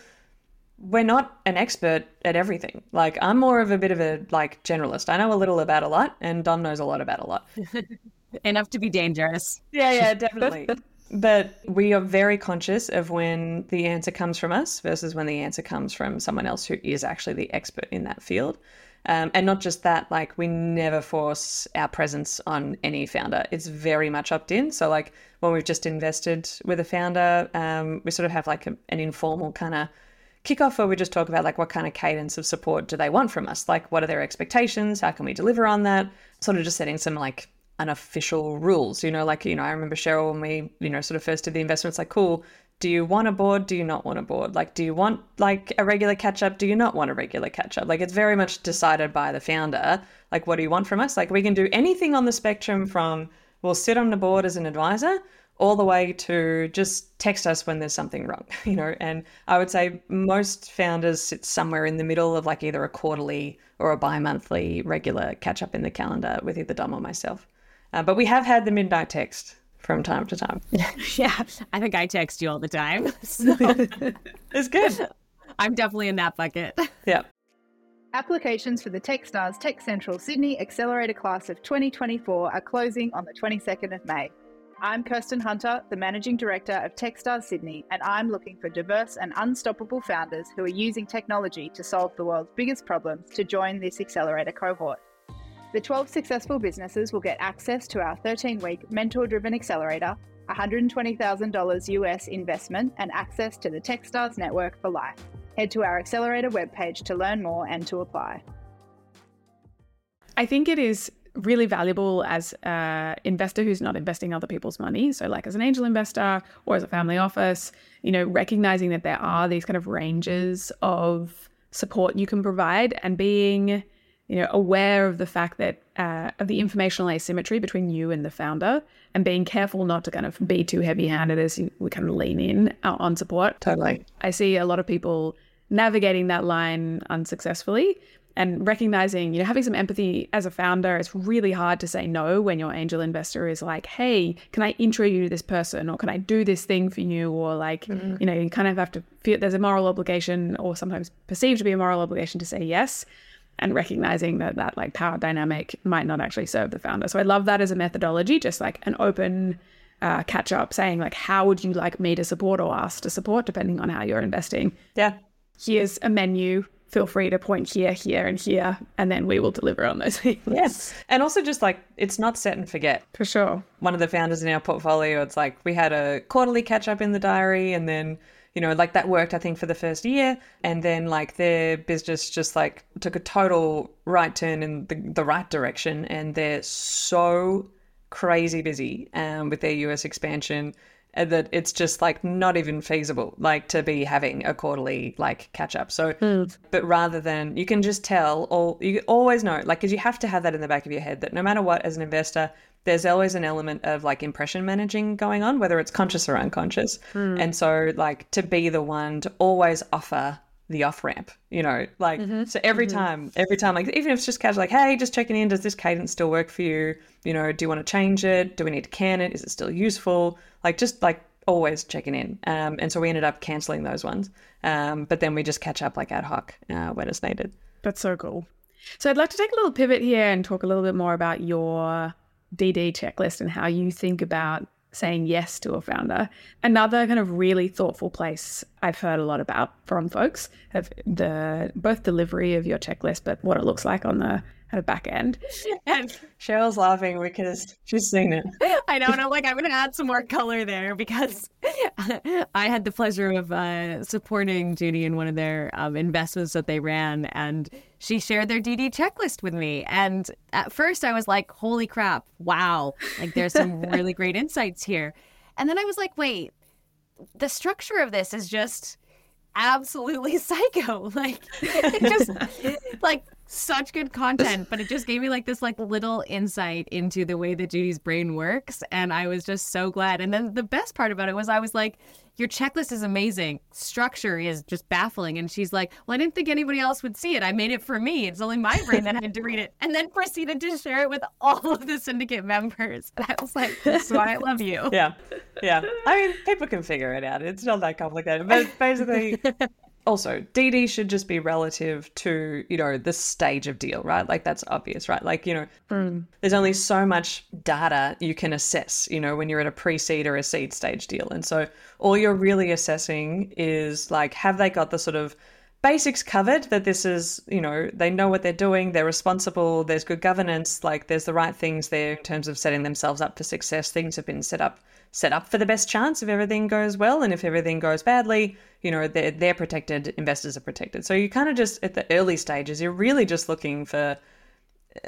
we're not an expert at everything. Like, I'm more of a bit of a like generalist. I know a little about a lot, and Dom knows a lot about a lot. Enough to be dangerous. Yeah, yeah, definitely. but we are very conscious of when the answer comes from us versus when the answer comes from someone else who is actually the expert in that field. Um, and not just that, like we never force our presence on any founder. It's very much opt in. So like when we've just invested with a founder, um, we sort of have like a, an informal kind of kickoff where we just talk about like what kind of cadence of support do they want from us? Like what are their expectations? How can we deliver on that? Sort of just setting some like unofficial rules. You know, like you know, I remember Cheryl when we you know sort of first did the investments. Like, cool, do you want a board do you not want a board like do you want like a regular catch up do you not want a regular catch up like it's very much decided by the founder like what do you want from us like we can do anything on the spectrum from we'll sit on the board as an advisor all the way to just text us when there's something wrong, you know. And I would say most founders sit somewhere in the middle of like either a quarterly or a bi monthly regular catch up in the calendar with either Dom or myself. Uh, but we have had the midnight text from time to time. yeah, I think I text you all the time. So it's good. I'm definitely in that bucket. Yeah. Applications for the Techstars Tech Central Sydney Accelerator Class of 2024 are closing on the 22nd of May. I'm Kirsten Hunter, the Managing Director of Techstars Sydney, and I'm looking for diverse and unstoppable founders who are using technology to solve the world's biggest problems to join this accelerator cohort. The 12 successful businesses will get access to our 13 week mentor driven accelerator, $120,000 US investment, and access to the Techstars network for life. Head to our accelerator webpage to learn more and to apply. I think it is really valuable as an investor who's not investing other people's money. So, like as an angel investor or as a family office, you know, recognizing that there are these kind of ranges of support you can provide and being, you know, aware of the fact that uh, of the informational asymmetry between you and the founder and being careful not to kind of be too heavy handed as we kind of lean in on support. Totally. I see a lot of people navigating that line unsuccessfully and recognizing, you know, having some empathy as a founder, it's really hard to say no when your angel investor is like, hey, can I intro you to this person or can I do this thing for you? Or like, mm-hmm. you know, you kind of have to feel there's a moral obligation or sometimes perceived to be a moral obligation to say yes and recognizing that that like power dynamic might not actually serve the founder. So I love that as a methodology, just like an open uh, catch up saying like, how would you like me to support or ask to support depending on how you're investing? Yeah. Here's a menu feel free to point here, here, and here, and then we will deliver on those things. Yes. And also, just like it's not set and forget. For sure. One of the founders in our portfolio, it's like we had a quarterly catch up in the diary, and then, you know, like that worked, I think, for the first year. And then, like, their business just like took a total right turn in the, the right direction. And they're so crazy busy um, with their US expansion and that it's just like not even feasible like to be having a quarterly like catch up so mm. but rather than you can just tell or you always know like because you have to have that in the back of your head that no matter what as an investor there's always an element of like impression managing going on whether it's conscious or unconscious mm. and so like to be the one to always offer the off ramp, you know, like mm-hmm. so every mm-hmm. time, every time, like even if it's just casual, like, hey, just checking in, does this cadence still work for you? You know, do you want to change it? Do we need to can it? Is it still useful? Like just like always checking in. Um, and so we ended up canceling those ones. Um, but then we just catch up like ad hoc uh, when it's needed. That's so cool. So I'd like to take a little pivot here and talk a little bit more about your DD checklist and how you think about saying yes to a founder. Another kind of really thoughtful place I've heard a lot about from folks of the both delivery of your checklist, but what it looks like on the at a back end. And Cheryl's laughing because she's seen it. I know, and I'm like, I'm going to add some more color there because I had the pleasure of uh, supporting Judy in one of their um, investments that they ran, and she shared their DD checklist with me. And at first, I was like, "Holy crap! Wow! Like, there's some really great insights here." And then I was like, "Wait, the structure of this is just." absolutely psycho like it just like such good content, but it just gave me like this like little insight into the way that Judy's brain works. And I was just so glad. And then the best part about it was I was like, your checklist is amazing. Structure is just baffling. And she's like, Well, I didn't think anybody else would see it. I made it for me. It's only my brain that had to read it. And then proceeded to share it with all of the syndicate members. And I was like, That's why I love you. Yeah. Yeah. I mean, people can figure it out. It's not that complicated. But basically, also dd should just be relative to you know the stage of deal right? Like that's obvious right? Like you know mm. there's only so much data you can assess you know when you're at a pre-seed or a seed stage deal. And so all you're really assessing is like have they got the sort of basics covered that this is you know they know what they're doing they're responsible there's good governance like there's the right things there in terms of setting themselves up for success things have been set up set up for the best chance if everything goes well and if everything goes badly you know they're, they're protected investors are protected. So you kind of just at the early stages you're really just looking for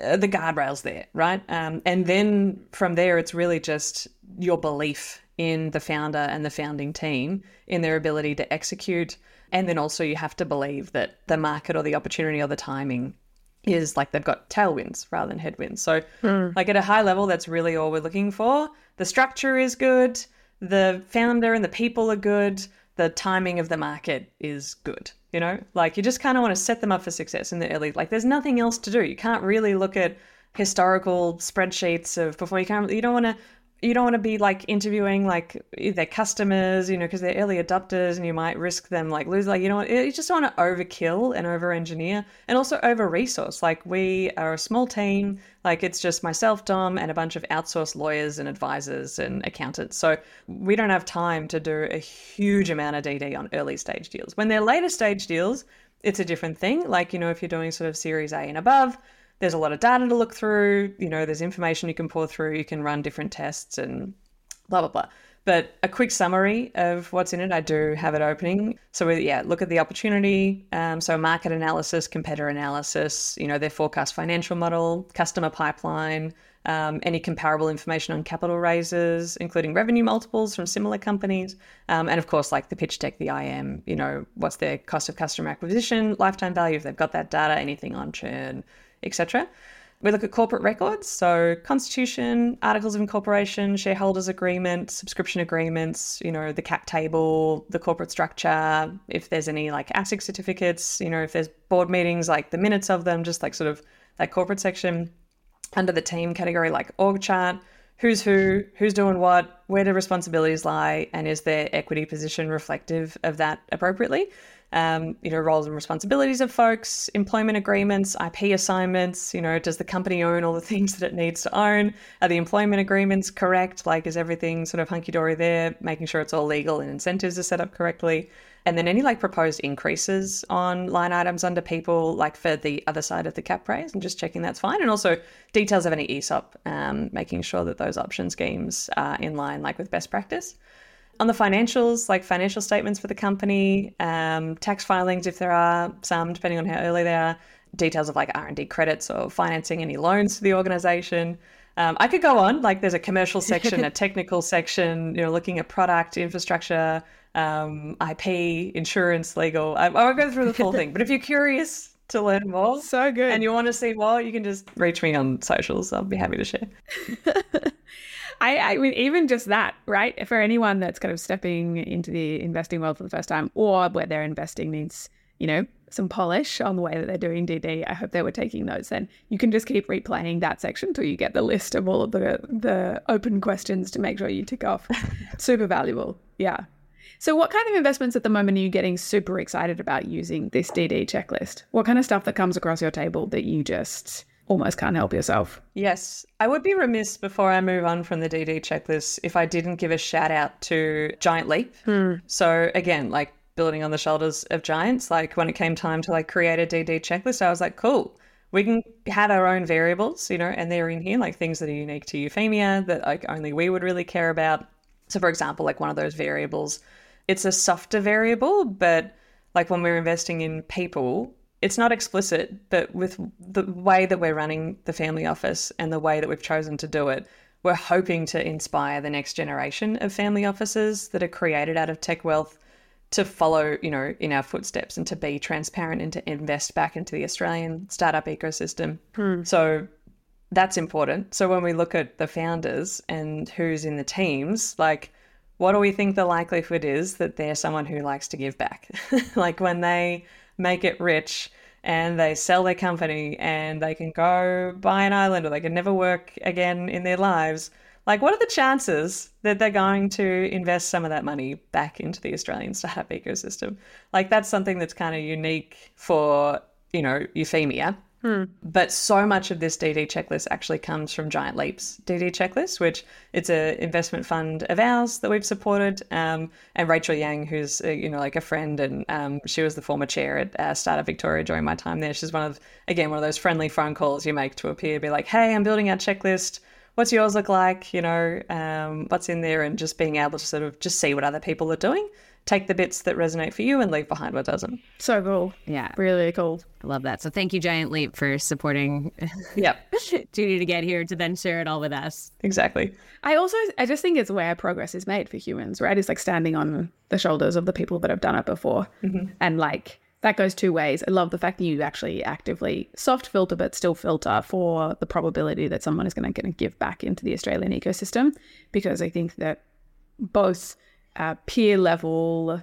uh, the guardrails there right? Um, and then from there it's really just your belief in the founder and the founding team in their ability to execute. And then also you have to believe that the market or the opportunity or the timing is like they've got tailwinds rather than headwinds. So mm. like at a high level that's really all we're looking for the structure is good the founder and the people are good, the timing of the market is good. You know, like you just kind of want to set them up for success in the early. Like, there's nothing else to do. You can't really look at historical spreadsheets of before you can't. You don't want to you don't want to be like interviewing like their customers, you know, because they're early adopters and you might risk them like lose. Like, you know? You just don't want to overkill and over engineer and also over resource. Like, we are a small team. Like, it's just myself, Dom, and a bunch of outsourced lawyers and advisors and accountants. So, we don't have time to do a huge amount of DD on early stage deals. When they're later stage deals, it's a different thing. Like, you know, if you're doing sort of series A and above, there's a lot of data to look through. You know, there's information you can pour through. You can run different tests and blah blah blah. But a quick summary of what's in it, I do have it opening. So we, yeah, look at the opportunity. Um, so market analysis, competitor analysis. You know, their forecast financial model, customer pipeline. Um, any comparable information on capital raises, including revenue multiples from similar companies, um, and of course, like the pitch deck, the IM, you know, what's their cost of customer acquisition, lifetime value, if they've got that data, anything on churn, etc. We look at corporate records, so constitution, articles of incorporation, shareholders agreement, subscription agreements, you know, the cap table, the corporate structure, if there's any like ASIC certificates, you know, if there's board meetings, like the minutes of them, just like sort of that corporate section. Under the team category, like org chart, who's who, who's doing what, where do responsibilities lie, and is their equity position reflective of that appropriately? Um, you know, roles and responsibilities of folks, employment agreements, IP assignments. You know, does the company own all the things that it needs to own? Are the employment agreements correct? Like, is everything sort of hunky dory there? Making sure it's all legal and incentives are set up correctly. And then any like proposed increases on line items under people, like for the other side of the cap raise, and just checking that's fine. And also details of any ESOP, um, making sure that those option schemes are in line, like with best practice on the financials, like financial statements for the company, um, tax filings if there are some, depending on how early they are, details of like R and D credits or financing any loans to the organization. Um, I could go on. Like, there's a commercial section, a technical section. You know, looking at product, infrastructure, um, IP, insurance, legal. I, I won't go through the full thing, but if you're curious to learn more, so good, and you want to see more, you can just reach me on socials. I'll be happy to share. I, I mean, even just that, right? For anyone that's kind of stepping into the investing world for the first time or where their investing needs, you know, some polish on the way that they're doing DD, I hope they were taking notes. And you can just keep replaying that section until you get the list of all of the, the open questions to make sure you tick off. super valuable. Yeah. So, what kind of investments at the moment are you getting super excited about using this DD checklist? What kind of stuff that comes across your table that you just almost can't help yourself. Yes. I would be remiss before I move on from the DD checklist if I didn't give a shout out to Giant Leap. Hmm. So, again, like building on the shoulders of giants, like when it came time to like create a DD checklist, I was like, cool. We can have our own variables, you know, and they're in here, like things that are unique to Euphemia that like only we would really care about. So, for example, like one of those variables, it's a softer variable, but like when we're investing in people, it's not explicit, but with the way that we're running the family office and the way that we've chosen to do it, we're hoping to inspire the next generation of family offices that are created out of tech wealth to follow, you know, in our footsteps and to be transparent and to invest back into the Australian startup ecosystem. Hmm. So that's important. So when we look at the founders and who's in the teams, like what do we think the likelihood is that they're someone who likes to give back? like when they make it rich and they sell their company and they can go buy an island or they can never work again in their lives. Like, what are the chances that they're going to invest some of that money back into the Australian startup ecosystem? Like, that's something that's kind of unique for, you know, Euphemia Hmm. But so much of this DD checklist actually comes from Giant Leaps DD checklist, which it's an investment fund of ours that we've supported. Um, and Rachel Yang, who's uh, you know like a friend, and um, she was the former chair at uh, Startup Victoria during my time there. She's one of again one of those friendly phone calls you make to appear, be like, "Hey, I'm building our checklist. What's yours look like? You know, um, what's in there?" And just being able to sort of just see what other people are doing take the bits that resonate for you and leave behind what doesn't. So cool. Yeah. Really cool. I love that. So thank you, Giant Leap, for supporting Yep. Judy to get here to then share it all with us. Exactly. I also I just think it's where progress is made for humans, right? It's like standing on the shoulders of the people that have done it before. Mm-hmm. And like that goes two ways. I love the fact that you actually actively soft filter but still filter for the probability that someone is going to give back into the Australian ecosystem because I think that both uh, peer level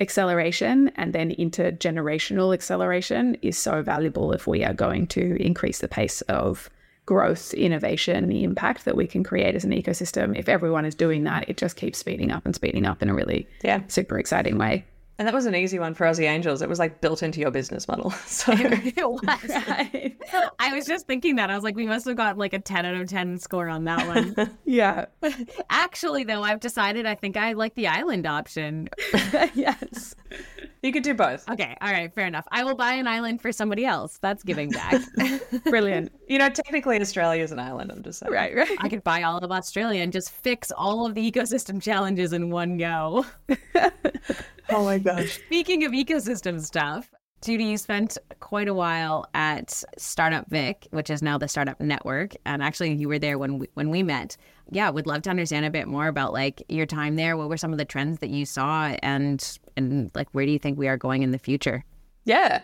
acceleration and then intergenerational acceleration is so valuable if we are going to increase the pace of growth, innovation, the impact that we can create as an ecosystem. If everyone is doing that, it just keeps speeding up and speeding up in a really Yeah. super exciting way. And that was an easy one for Aussie Angels. It was like built into your business model. So it was. I was just thinking that. I was like, we must have got like a 10 out of 10 score on that one. Yeah. Actually, though, I've decided I think I like the island option. yes. You could do both. Okay, all right, fair enough. I will buy an island for somebody else. That's giving back. Brilliant. You know, technically Australia is an island, I'm just saying. right, right. I could buy all of Australia and just fix all of the ecosystem challenges in one go. Oh my gosh. Speaking of ecosystem stuff, Judy, you spent quite a while at Startup Vic, which is now the Startup Network, and actually you were there when we, when we met. Yeah, would love to understand a bit more about like your time there. What were some of the trends that you saw, and and like where do you think we are going in the future? Yeah.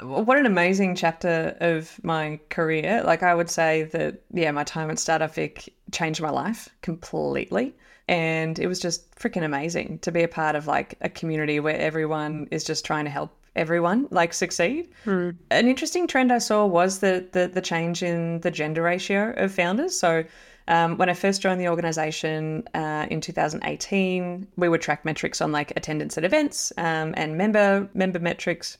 What an amazing chapter of my career. Like I would say that yeah, my time at Startup Vic changed my life completely. And it was just freaking amazing to be a part of like a community where everyone is just trying to help everyone like succeed. An interesting trend I saw was the, the the change in the gender ratio of founders. So um, when I first joined the organization uh, in 2018, we would track metrics on like attendance at events um, and member member metrics.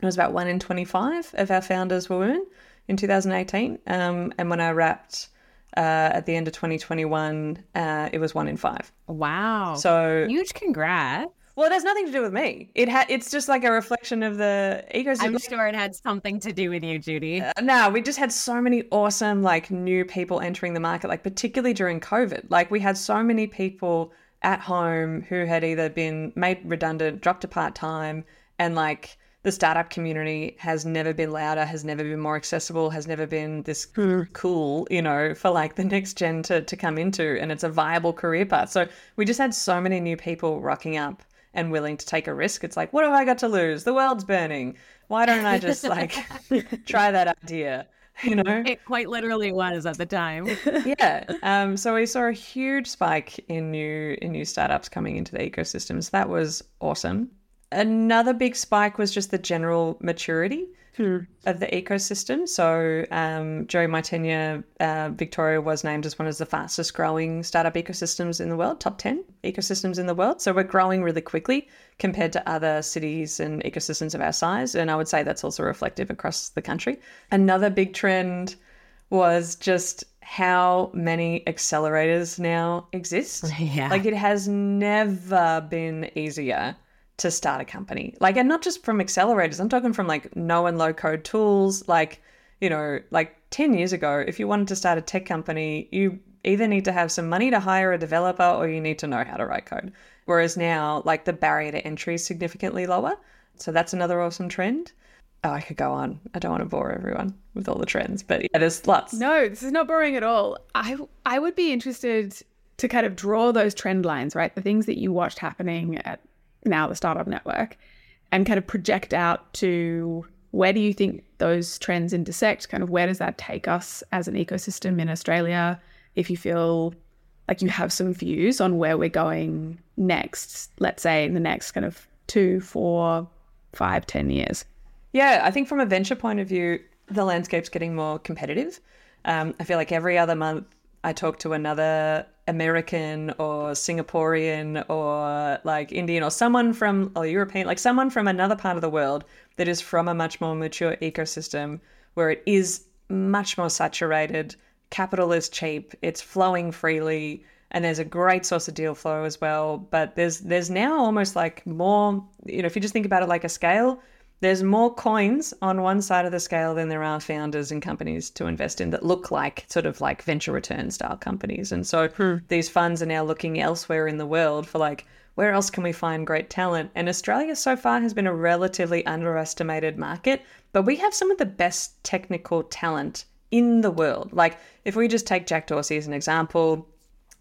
It was about one in 25 of our founders were women in 2018. Um, and when I wrapped uh, at the end of 2021, uh, it was one in five. Wow! So huge congrats! Well, it has nothing to do with me. It ha- it's just like a reflection of the ecosystem. I'm sure it had something to do with you, Judy. Uh, no, we just had so many awesome like new people entering the market, like particularly during COVID. Like we had so many people at home who had either been made redundant, dropped to part time, and like the startup community has never been louder, has never been more accessible, has never been this hmm. cool, you know, for like the next gen to, to come into. And it's a viable career path. So we just had so many new people rocking up and willing to take a risk. It's like, what have I got to lose? The world's burning. Why don't I just like try that idea? You know? It quite literally was at the time. yeah. Um, so we saw a huge spike in new in new startups coming into the ecosystems. That was awesome. Another big spike was just the general maturity of the ecosystem. So um, during my tenure, uh, Victoria was named as one of the fastest growing startup ecosystems in the world, top 10 ecosystems in the world. So we're growing really quickly compared to other cities and ecosystems of our size. And I would say that's also reflective across the country. Another big trend was just how many accelerators now exist. Yeah. Like it has never been easier to start a company. Like, and not just from accelerators, I'm talking from like no and low code tools. Like, you know, like 10 years ago, if you wanted to start a tech company, you either need to have some money to hire a developer or you need to know how to write code. Whereas now, like, the barrier to entry is significantly lower. So that's another awesome trend. Oh, I could go on. I don't want to bore everyone with all the trends, but yeah, there's lots. No, this is not boring at all. I I would be interested to kind of draw those trend lines, right? The things that you watched happening at now the startup network and kind of project out to where do you think those trends intersect? Kind of where does that take us as an ecosystem in Australia? If you feel like you have some views on where we're going next, let's say in the next kind of two, four, five, ten years. Yeah, I think from a venture point of view, the landscape's getting more competitive. Um, I feel like every other month I talk to another American or Singaporean or like Indian or someone from or European, like someone from another part of the world that is from a much more mature ecosystem where it is much more saturated. Capital is cheap, it's flowing freely, and there's a great source of deal flow as well. But there's there's now almost like more, you know, if you just think about it like a scale, there's more coins on one side of the scale than there are founders and companies to invest in that look like sort of like venture return style companies. And so hmm. these funds are now looking elsewhere in the world for like, where else can we find great talent? And Australia so far has been a relatively underestimated market, but we have some of the best technical talent in the world. Like, if we just take Jack Dorsey as an example,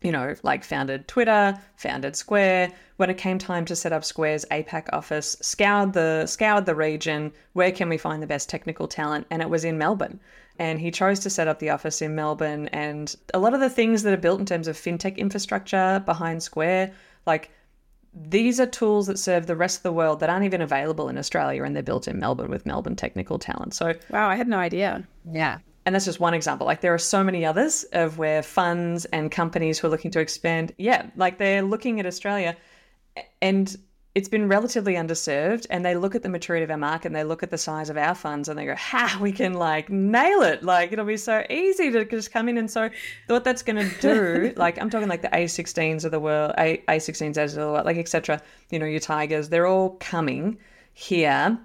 you know, like founded Twitter, founded Square. When it came time to set up Square's APAC office, scoured the scoured the region. Where can we find the best technical talent? And it was in Melbourne. and he chose to set up the office in Melbourne. And a lot of the things that are built in terms of fintech infrastructure behind Square, like these are tools that serve the rest of the world that aren't even available in Australia and they're built in Melbourne with Melbourne technical talent. So, wow, I had no idea. Yeah. And that's just one example. Like there are so many others of where funds and companies who are looking to expand, yeah, like they're looking at Australia and it's been relatively underserved and they look at the maturity of our market and they look at the size of our funds and they go ha we can like nail it like it'll be so easy to just come in and so what that's going to do like i'm talking like the a16z of the world a a16z of the world like etc you know your tigers they're all coming here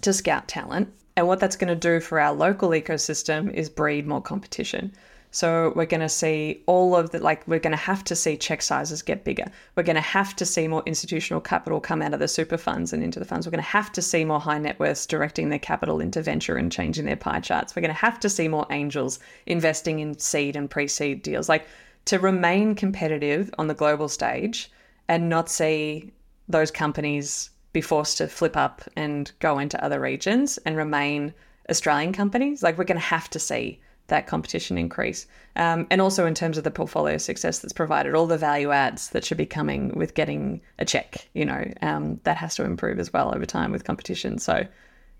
to scout talent and what that's going to do for our local ecosystem is breed more competition so we're going to see all of the, like, we're going to have to see check sizes get bigger. We're going to have to see more institutional capital come out of the super funds and into the funds. We're going to have to see more high net worths directing their capital into venture and changing their pie charts. We're going to have to see more angels investing in seed and pre seed deals. Like, to remain competitive on the global stage and not see those companies be forced to flip up and go into other regions and remain Australian companies. Like, we're going to have to see that competition increase. Um, and also in terms of the portfolio success that's provided, all the value adds that should be coming with getting a check, you know, um, that has to improve as well over time with competition. So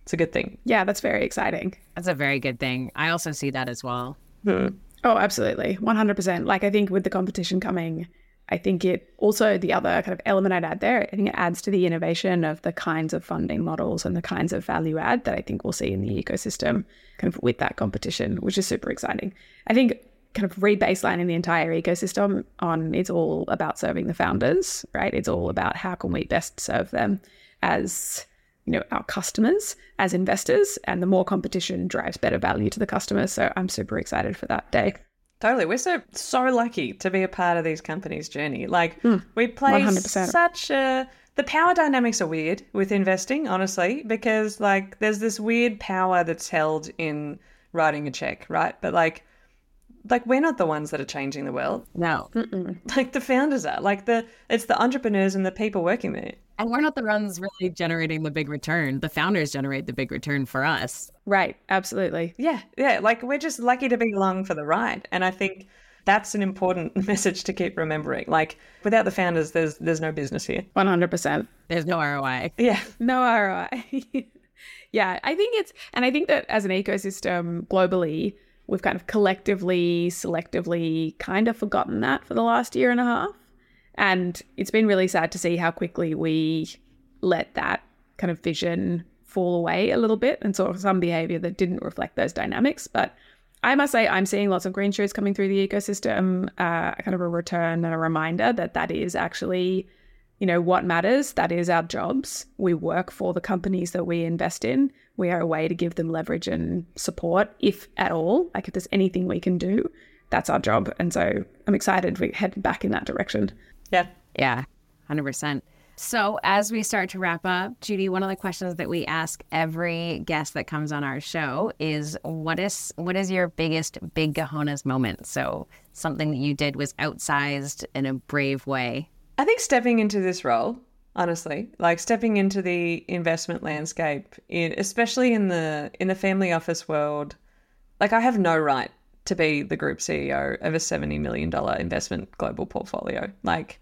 it's a good thing. Yeah, that's very exciting. That's a very good thing. I also see that as well. Hmm. Oh, absolutely. 100%. Like, I think with the competition coming, I think it also, the other kind of element I'd add there, I think it adds to the innovation of the kinds of funding models and the kinds of value add that I think we'll see in the ecosystem kind of with that competition, which is super exciting. I think kind of re-baselining the entire ecosystem on it's all about serving the founders, right? It's all about how can we best serve them as you know our customers as investors and the more competition drives better value to the customers so i'm super excited for that day Totally. We're so so lucky to be a part of these companies' journey. Like mm, we play 100%. such a the power dynamics are weird with investing, honestly, because like there's this weird power that's held in writing a check, right? But like like we're not the ones that are changing the world. No. Mm-mm. Like the founders are. Like the it's the entrepreneurs and the people working there. And we're not the ones really generating the big return. The founders generate the big return for us. Right. Absolutely. Yeah. Yeah. Like we're just lucky to be along for the ride. And I think that's an important message to keep remembering. Like without the founders, there's there's no business here. One hundred percent. There's no ROI. Yeah. No ROI. yeah. I think it's and I think that as an ecosystem globally, we've kind of collectively, selectively kind of forgotten that for the last year and a half. And it's been really sad to see how quickly we let that kind of vision fall away a little bit and sort of some behavior that didn't reflect those dynamics. But I must say, I'm seeing lots of green shoots coming through the ecosystem, uh, kind of a return and a reminder that that is actually you know, what matters, that is our jobs. We work for the companies that we invest in. We are a way to give them leverage and support, if at all. Like if there's anything we can do, that's our job. And so I'm excited we head back in that direction. Yeah. Yeah. 100%. So, as we start to wrap up, Judy, one of the questions that we ask every guest that comes on our show is what is what is your biggest big cojones moment? So, something that you did was outsized in a brave way I think stepping into this role, honestly, like stepping into the investment landscape, in, especially in the in the family office world, like I have no right to be the group CEO of a seventy million dollar investment global portfolio. Like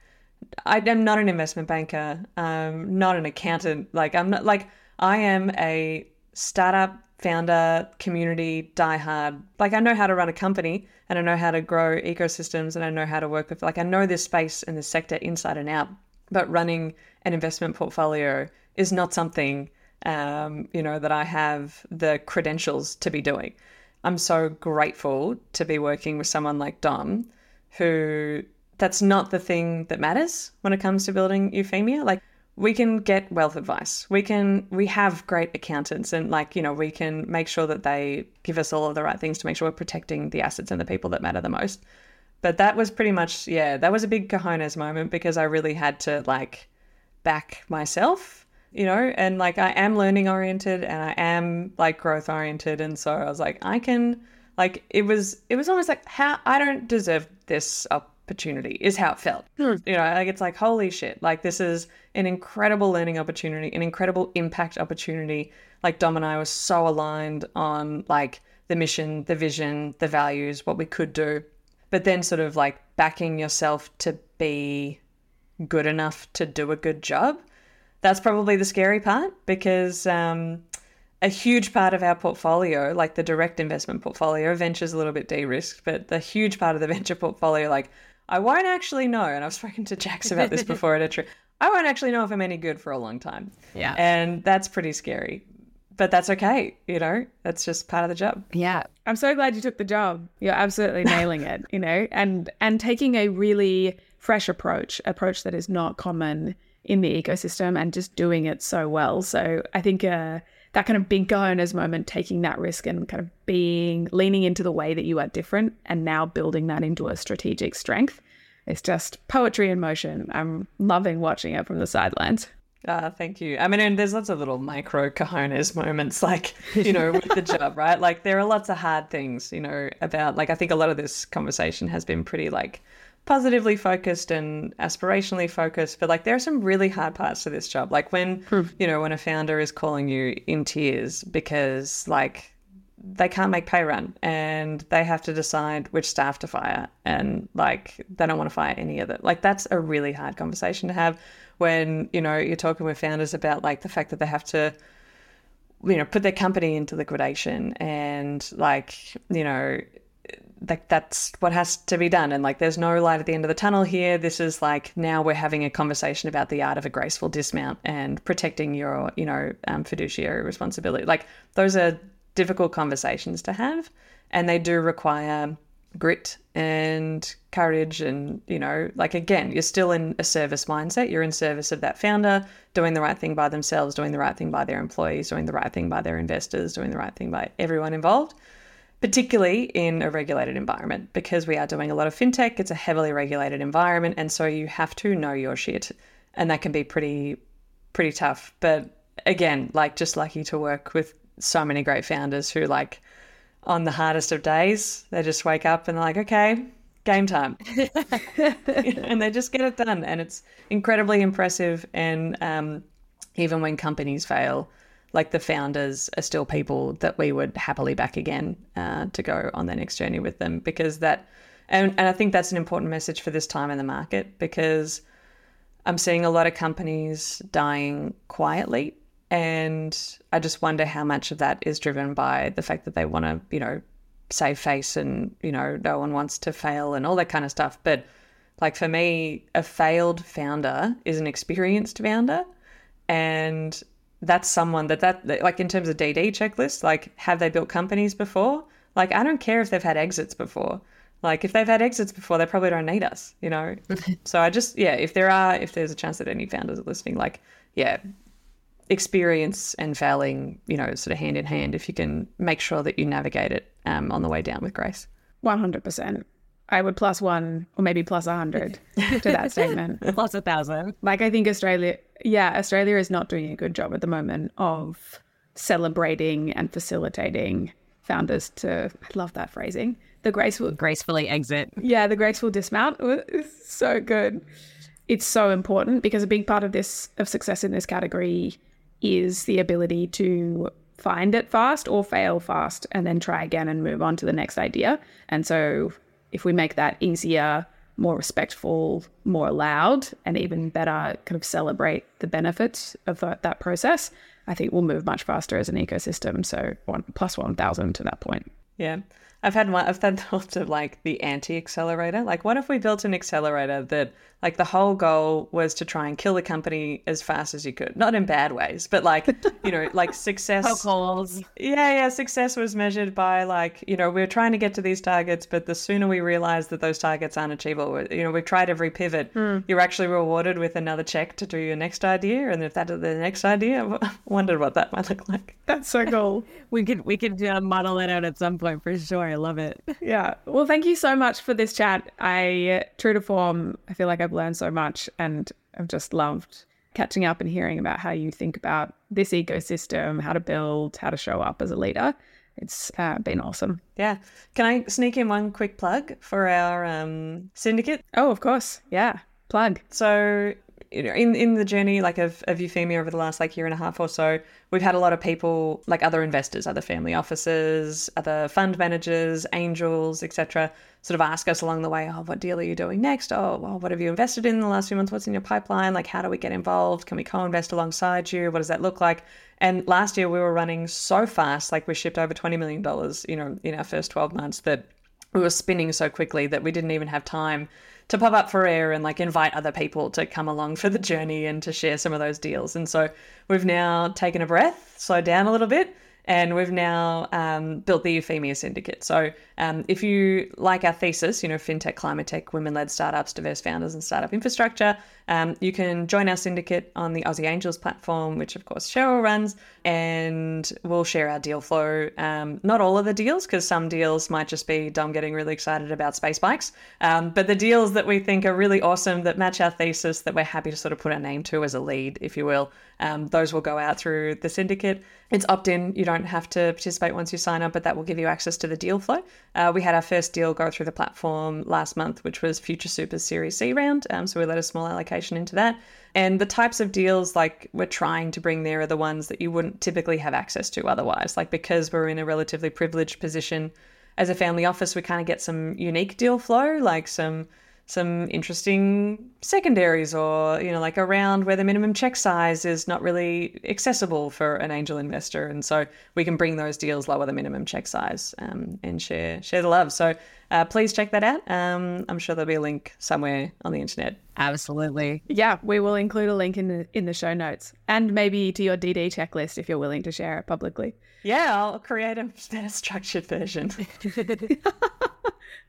I am not an investment banker, um, not an accountant. Like I'm not like I am a startup founder, community, diehard. Like I know how to run a company and I know how to grow ecosystems and I know how to work with like I know this space and this sector inside and out. But running an investment portfolio is not something um, you know that I have the credentials to be doing. I'm so grateful to be working with someone like Dom, who that's not the thing that matters when it comes to building Euphemia. Like we can get wealth advice. We can we have great accountants and like, you know, we can make sure that they give us all of the right things to make sure we're protecting the assets and the people that matter the most. But that was pretty much yeah, that was a big cojones moment because I really had to like back myself, you know, and like I am learning oriented and I am like growth oriented and so I was like I can like it was it was almost like how I don't deserve this opportunity is how it felt. Hmm. You know, like it's like holy shit, like this is an incredible learning opportunity, an incredible impact opportunity. Like Dom and I were so aligned on like the mission, the vision, the values, what we could do, but then sort of like backing yourself to be good enough to do a good job. That's probably the scary part because um, a huge part of our portfolio, like the direct investment portfolio, venture's a little bit de risked, but the huge part of the venture portfolio, like I won't actually know, and I've spoken to Jax about this before at a trip. I won't actually know if I'm any good for a long time. Yeah. And that's pretty scary. But that's okay, you know, that's just part of the job. Yeah. I'm so glad you took the job. You're absolutely nailing it, you know, and and taking a really fresh approach, approach that is not common in the ecosystem and just doing it so well. So I think uh, that kind of big owners moment, taking that risk and kind of being leaning into the way that you are different and now building that into a strategic strength. It's just poetry in motion. I'm loving watching it from the sidelines. Ah, thank you. I mean, and there's lots of little micro cojones moments, like, you know, with the job, right? Like, there are lots of hard things, you know, about, like, I think a lot of this conversation has been pretty, like, positively focused and aspirationally focused, but, like, there are some really hard parts to this job. Like, when, you know, when a founder is calling you in tears because, like, they can't make pay run and they have to decide which staff to fire and like they don't want to fire any of it like that's a really hard conversation to have when you know you're talking with founders about like the fact that they have to you know put their company into liquidation and like you know like that's what has to be done and like there's no light at the end of the tunnel here. This is like now we're having a conversation about the art of a graceful dismount and protecting your you know um, fiduciary responsibility. Like those are difficult conversations to have and they do require grit and courage and you know like again you're still in a service mindset. You're in service of that founder doing the right thing by themselves doing the right thing by their employees doing the right thing by their investors doing the right thing by everyone involved particularly in a regulated environment because we are doing a lot of fintech. It's a heavily regulated environment and so you have to know your shit and that can be pretty pretty tough. But again like just lucky to work with so many great founders who like on the hardest of days they just wake up and they're like okay game time. And they just get it done and it's incredibly impressive and um, even when companies fail like the founders are still people that we would happily back again uh, to go on their next journey with them because that and, and i think that's an important message for this time in the market because i'm seeing a lot of companies dying quietly and I just wonder how much of that is driven by the fact that they want to, you know, save face and, you know, no one wants to fail and all that kind of stuff. But like for me, a failed founder is an experienced founder. And that's someone that, that, like in terms of DD checklist, like have they built companies before? Like, I don't care if they've had exits before. Like, if they've had exits before, they probably don't need us, you know? so I just, yeah, if there are, if there's a chance that any founders are listening, like, yeah, experience and failing, you know, sort of hand in hand if you can make sure that you navigate it um, on the way down with grace. 100%. I would plus one or maybe plus a hundred to that statement. Plus a thousand. Like, I think Australia, yeah, Australia is not doing a good job at the moment of celebrating and facilitating founders to, I love that phrasing, the graceful, Gracefully exit. yeah, the graceful dismount is so good. It's so important because a big part of this, of success in this category is the ability to find it fast or fail fast and then try again and move on to the next idea. And so if we make that easier, more respectful, more allowed, and even better kind of celebrate the benefits of that, that process, I think we'll move much faster as an ecosystem. So one plus 1,000 to that point. Yeah. I've had I've had thoughts of like the anti accelerator. Like, what if we built an accelerator that, like, the whole goal was to try and kill the company as fast as you could? Not in bad ways, but like, you know, like success. Holes. Yeah, yeah. Success was measured by like, you know, we're trying to get to these targets, but the sooner we realize that those targets aren't achievable, you know, we've tried every pivot. You're actually rewarded with another check to do your next idea, and if that is the next idea, I wondered what that might look like. That's so cool. We could we could uh, model that out at some point for sure. I love it. Yeah. Well, thank you so much for this chat. I, true to form, I feel like I've learned so much and I've just loved catching up and hearing about how you think about this ecosystem, how to build, how to show up as a leader. It's uh, been awesome. Yeah. Can I sneak in one quick plug for our um, syndicate? Oh, of course. Yeah. Plug. So you know, in, in the journey like of, of Euphemia over the last like year and a half or so, we've had a lot of people like other investors, other family offices, other fund managers, angels, etc., sort of ask us along the way, oh, what deal are you doing next? Oh, well, what have you invested in, in the last few months? What's in your pipeline? Like, how do we get involved? Can we co-invest alongside you? What does that look like? And last year we were running so fast, like we shipped over $20 million, you know, in our first 12 months that we were spinning so quickly that we didn't even have time to pop up for air and like invite other people to come along for the journey and to share some of those deals. And so we've now taken a breath, slowed down a little bit, and we've now um, built the Euphemia Syndicate. So um, if you like our thesis, you know, fintech, climate tech, women-led startups, diverse founders, and startup infrastructure, um, you can join our syndicate on the Aussie Angels platform, which of course Cheryl runs, and we'll share our deal flow. Um, not all of the deals, because some deals might just be Dom getting really excited about space bikes, um, but the deals that we think are really awesome that match our thesis that we're happy to sort of put our name to as a lead, if you will, um, those will go out through the syndicate. It's opt in. You don't have to participate once you sign up, but that will give you access to the deal flow. Uh, we had our first deal go through the platform last month, which was Future Super Series C round. Um, so we let a small allocation into that. And the types of deals like we're trying to bring there are the ones that you wouldn't typically have access to otherwise. Like because we're in a relatively privileged position as a family office, we kind of get some unique deal flow, like some some interesting secondaries or you know like around where the minimum check size is not really accessible for an angel investor. And so we can bring those deals lower the minimum check size um, and share share the love. So uh, please check that out. Um, i'm sure there'll be a link somewhere on the internet. Absolutely. Yeah we will include a link in the in the show notes and maybe to your dd checklist if you're willing to share it publicly. Yeah i'll create a better structured version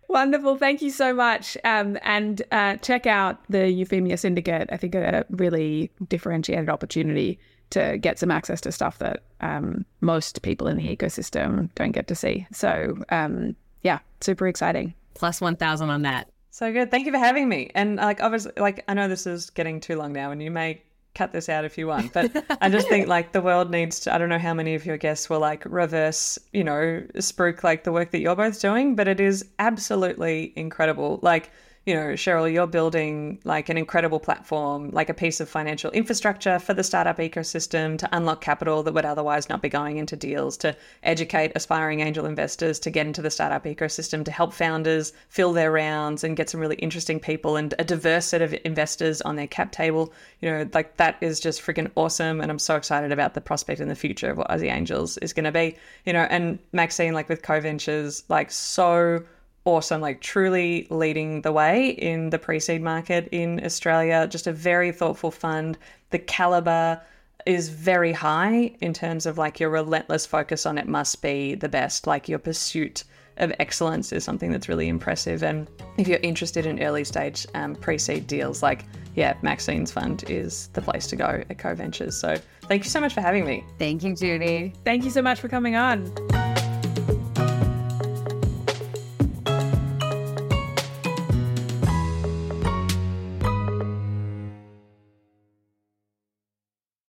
Wonderful. Thank you so much. Um, and uh, check out the Euphemia Syndicate. I think a really differentiated opportunity to get some access to stuff that um, most people in the ecosystem don't get to see. So, um, yeah, super exciting. Plus 1,000 on that. So good. Thank you for having me. And like, obviously, like I know this is getting too long now, and you may cut this out if you want. But I just think like the world needs to. I don't know how many of your guests were like reverse, you know, spruik like the work that you're both doing, but it is absolutely incredible. Like you know, Cheryl, you're building like an incredible platform, like a piece of financial infrastructure for the startup ecosystem to unlock capital that would otherwise not be going into deals, to educate aspiring angel investors to get into the startup ecosystem, to help founders fill their rounds and get some really interesting people and a diverse set of investors on their cap table. You know, like that is just freaking awesome. And I'm so excited about the prospect in the future of what Aussie Angels is going to be, you know, and Maxine, like with Co Ventures, like so awesome, like truly leading the way in the pre seed market in Australia. Just a very thoughtful fund. The caliber is very high in terms of like your relentless focus on it must be the best. Like your pursuit of excellence is something that's really impressive. And if you're interested in early stage um, pre seed deals, like, yeah, Maxine's fund is the place to go at Co Ventures. So thank you so much for having me. Thank you, Judy. Thank you so much for coming on.